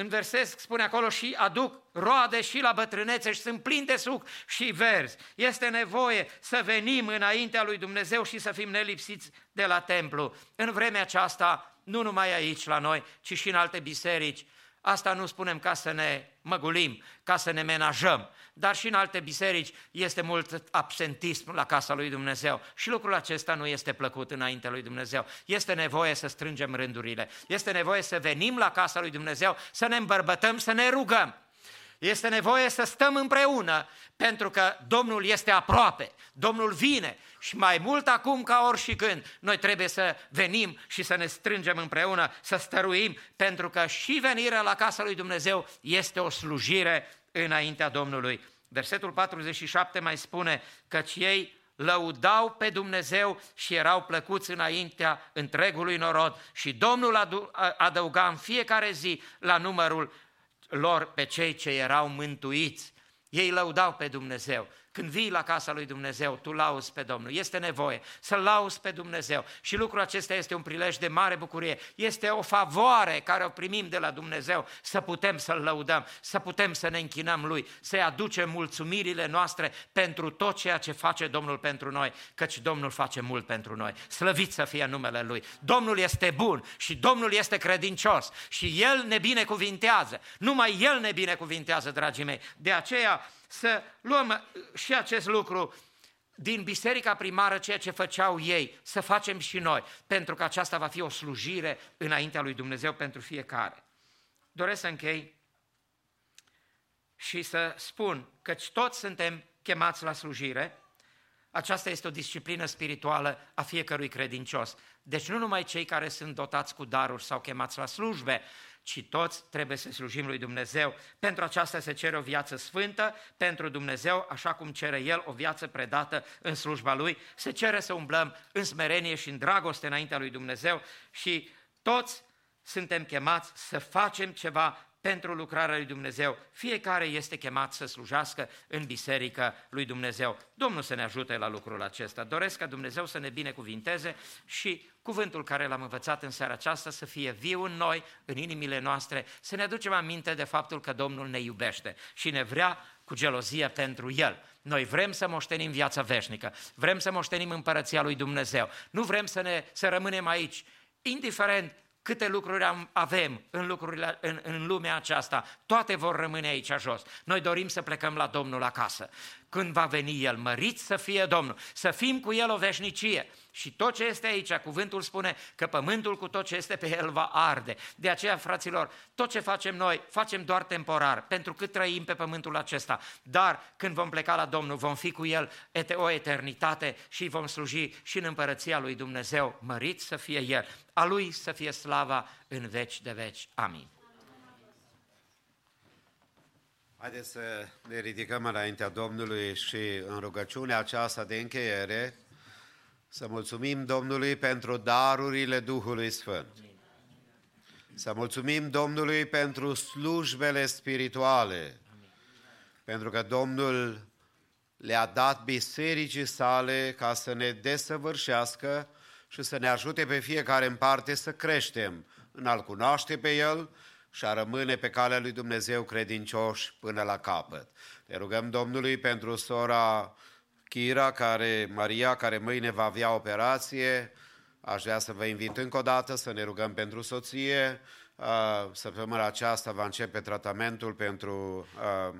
înversesc, spune acolo, și aduc roade și la bătrânețe și sunt plini de suc și verzi. Este nevoie să venim înaintea lui Dumnezeu și să fim nelipsiți de la templu. În vremea aceasta, nu numai aici la noi, ci și în alte biserici, Asta nu spunem ca să ne măgulim, ca să ne menajăm, dar și în alte biserici este mult absentism la casa lui Dumnezeu și lucrul acesta nu este plăcut înaintea lui Dumnezeu. Este nevoie să strângem rândurile, este nevoie să venim la casa lui Dumnezeu, să ne îmbărbătăm, să ne rugăm. Este nevoie să stăm împreună pentru că Domnul este aproape, Domnul vine și mai mult acum ca ori și când noi trebuie să venim și să ne strângem împreună, să stăruim, pentru că și venirea la casa lui Dumnezeu este o slujire înaintea Domnului. Versetul 47 mai spune că ei lăudau pe Dumnezeu și erau plăcuți înaintea întregului norod și Domnul adăuga în fiecare zi la numărul lor pe cei ce erau mântuiți. Ei lăudau pe Dumnezeu. Când vii la casa lui Dumnezeu, tu lauzi pe Domnul. Este nevoie să lauzi pe Dumnezeu. Și lucrul acesta este un prilej de mare bucurie. Este o favoare care o primim de la Dumnezeu să putem să-L lăudăm, să putem să ne închinăm Lui, să-i aducem mulțumirile noastre pentru tot ceea ce face Domnul pentru noi, căci Domnul face mult pentru noi. Slăvit să fie numele Lui. Domnul este bun și Domnul este credincios și El ne binecuvintează. Numai El ne binecuvintează, dragii mei. De aceea, să luăm uh, și acest lucru din biserica primară, ceea ce făceau ei, să facem și noi, pentru că aceasta va fi o slujire înaintea lui Dumnezeu pentru fiecare. Doresc să închei și să spun că toți suntem chemați la slujire, aceasta este o disciplină spirituală a fiecărui credincios. Deci nu numai cei care sunt dotați cu daruri sau chemați la slujbe, ci toți trebuie să slujim lui Dumnezeu. Pentru aceasta se cere o viață sfântă, pentru Dumnezeu, așa cum cere El o viață predată în slujba Lui, se cere să umblăm în smerenie și în dragoste înaintea lui Dumnezeu și toți suntem chemați să facem ceva pentru lucrarea lui Dumnezeu. Fiecare este chemat să slujească în biserica lui Dumnezeu. Domnul să ne ajute la lucrul acesta. Doresc ca Dumnezeu să ne binecuvinteze și cuvântul care l-am învățat în seara aceasta să fie viu în noi, în inimile noastre, să ne aducem aminte de faptul că Domnul ne iubește și ne vrea cu gelozie pentru El. Noi vrem să moștenim viața veșnică, vrem să moștenim împărăția lui Dumnezeu, nu vrem să, ne, să rămânem aici, indiferent câte lucruri am, avem în, lucrurile, în, în lumea aceasta, toate vor rămâne aici jos. Noi dorim să plecăm la Domnul acasă. Când va veni El, mărit să fie Domnul, să fim cu El o veșnicie. Și tot ce este aici, cuvântul spune că pământul cu tot ce este pe el va arde. De aceea, fraților, tot ce facem noi, facem doar temporar, pentru că trăim pe pământul acesta. Dar când vom pleca la Domnul, vom fi cu El o eternitate și vom sluji și în împărăția lui Dumnezeu. Mărit să fie El, a Lui să fie slava în veci de veci. Amin. Haideți să ne ridicăm înaintea Domnului și în rugăciunea aceasta de încheiere să mulțumim Domnului pentru darurile Duhului Sfânt. Să mulțumim Domnului pentru slujbele spirituale, pentru că Domnul le-a dat bisericii sale ca să ne desăvârșească și să ne ajute pe fiecare în parte să creștem în a-L cunoaște pe El și a rămâne pe calea lui Dumnezeu credincioși până la capăt. Ne rugăm Domnului pentru sora Chira, care, Maria, care mâine va avea operație, Aș vrea să vă invit încă o dată să ne rugăm pentru soție. Uh, Săptămâna aceasta va începe tratamentul pentru uh,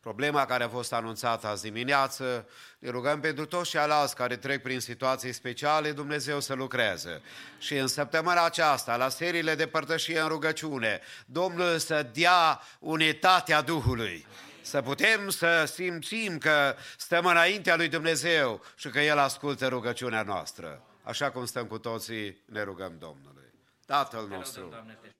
problema care a fost anunțată azi dimineață. Ne rugăm pentru toți ceilalți care trec prin situații speciale, Dumnezeu să lucreze. Și în săptămâna aceasta, la seriile de părtășie în rugăciune, Domnul să dea unitatea Duhului să putem să simțim că stăm înaintea lui Dumnezeu și că El ascultă rugăciunea noastră. Așa cum stăm cu toții, ne rugăm Domnului. Tatăl nostru, Doamne, te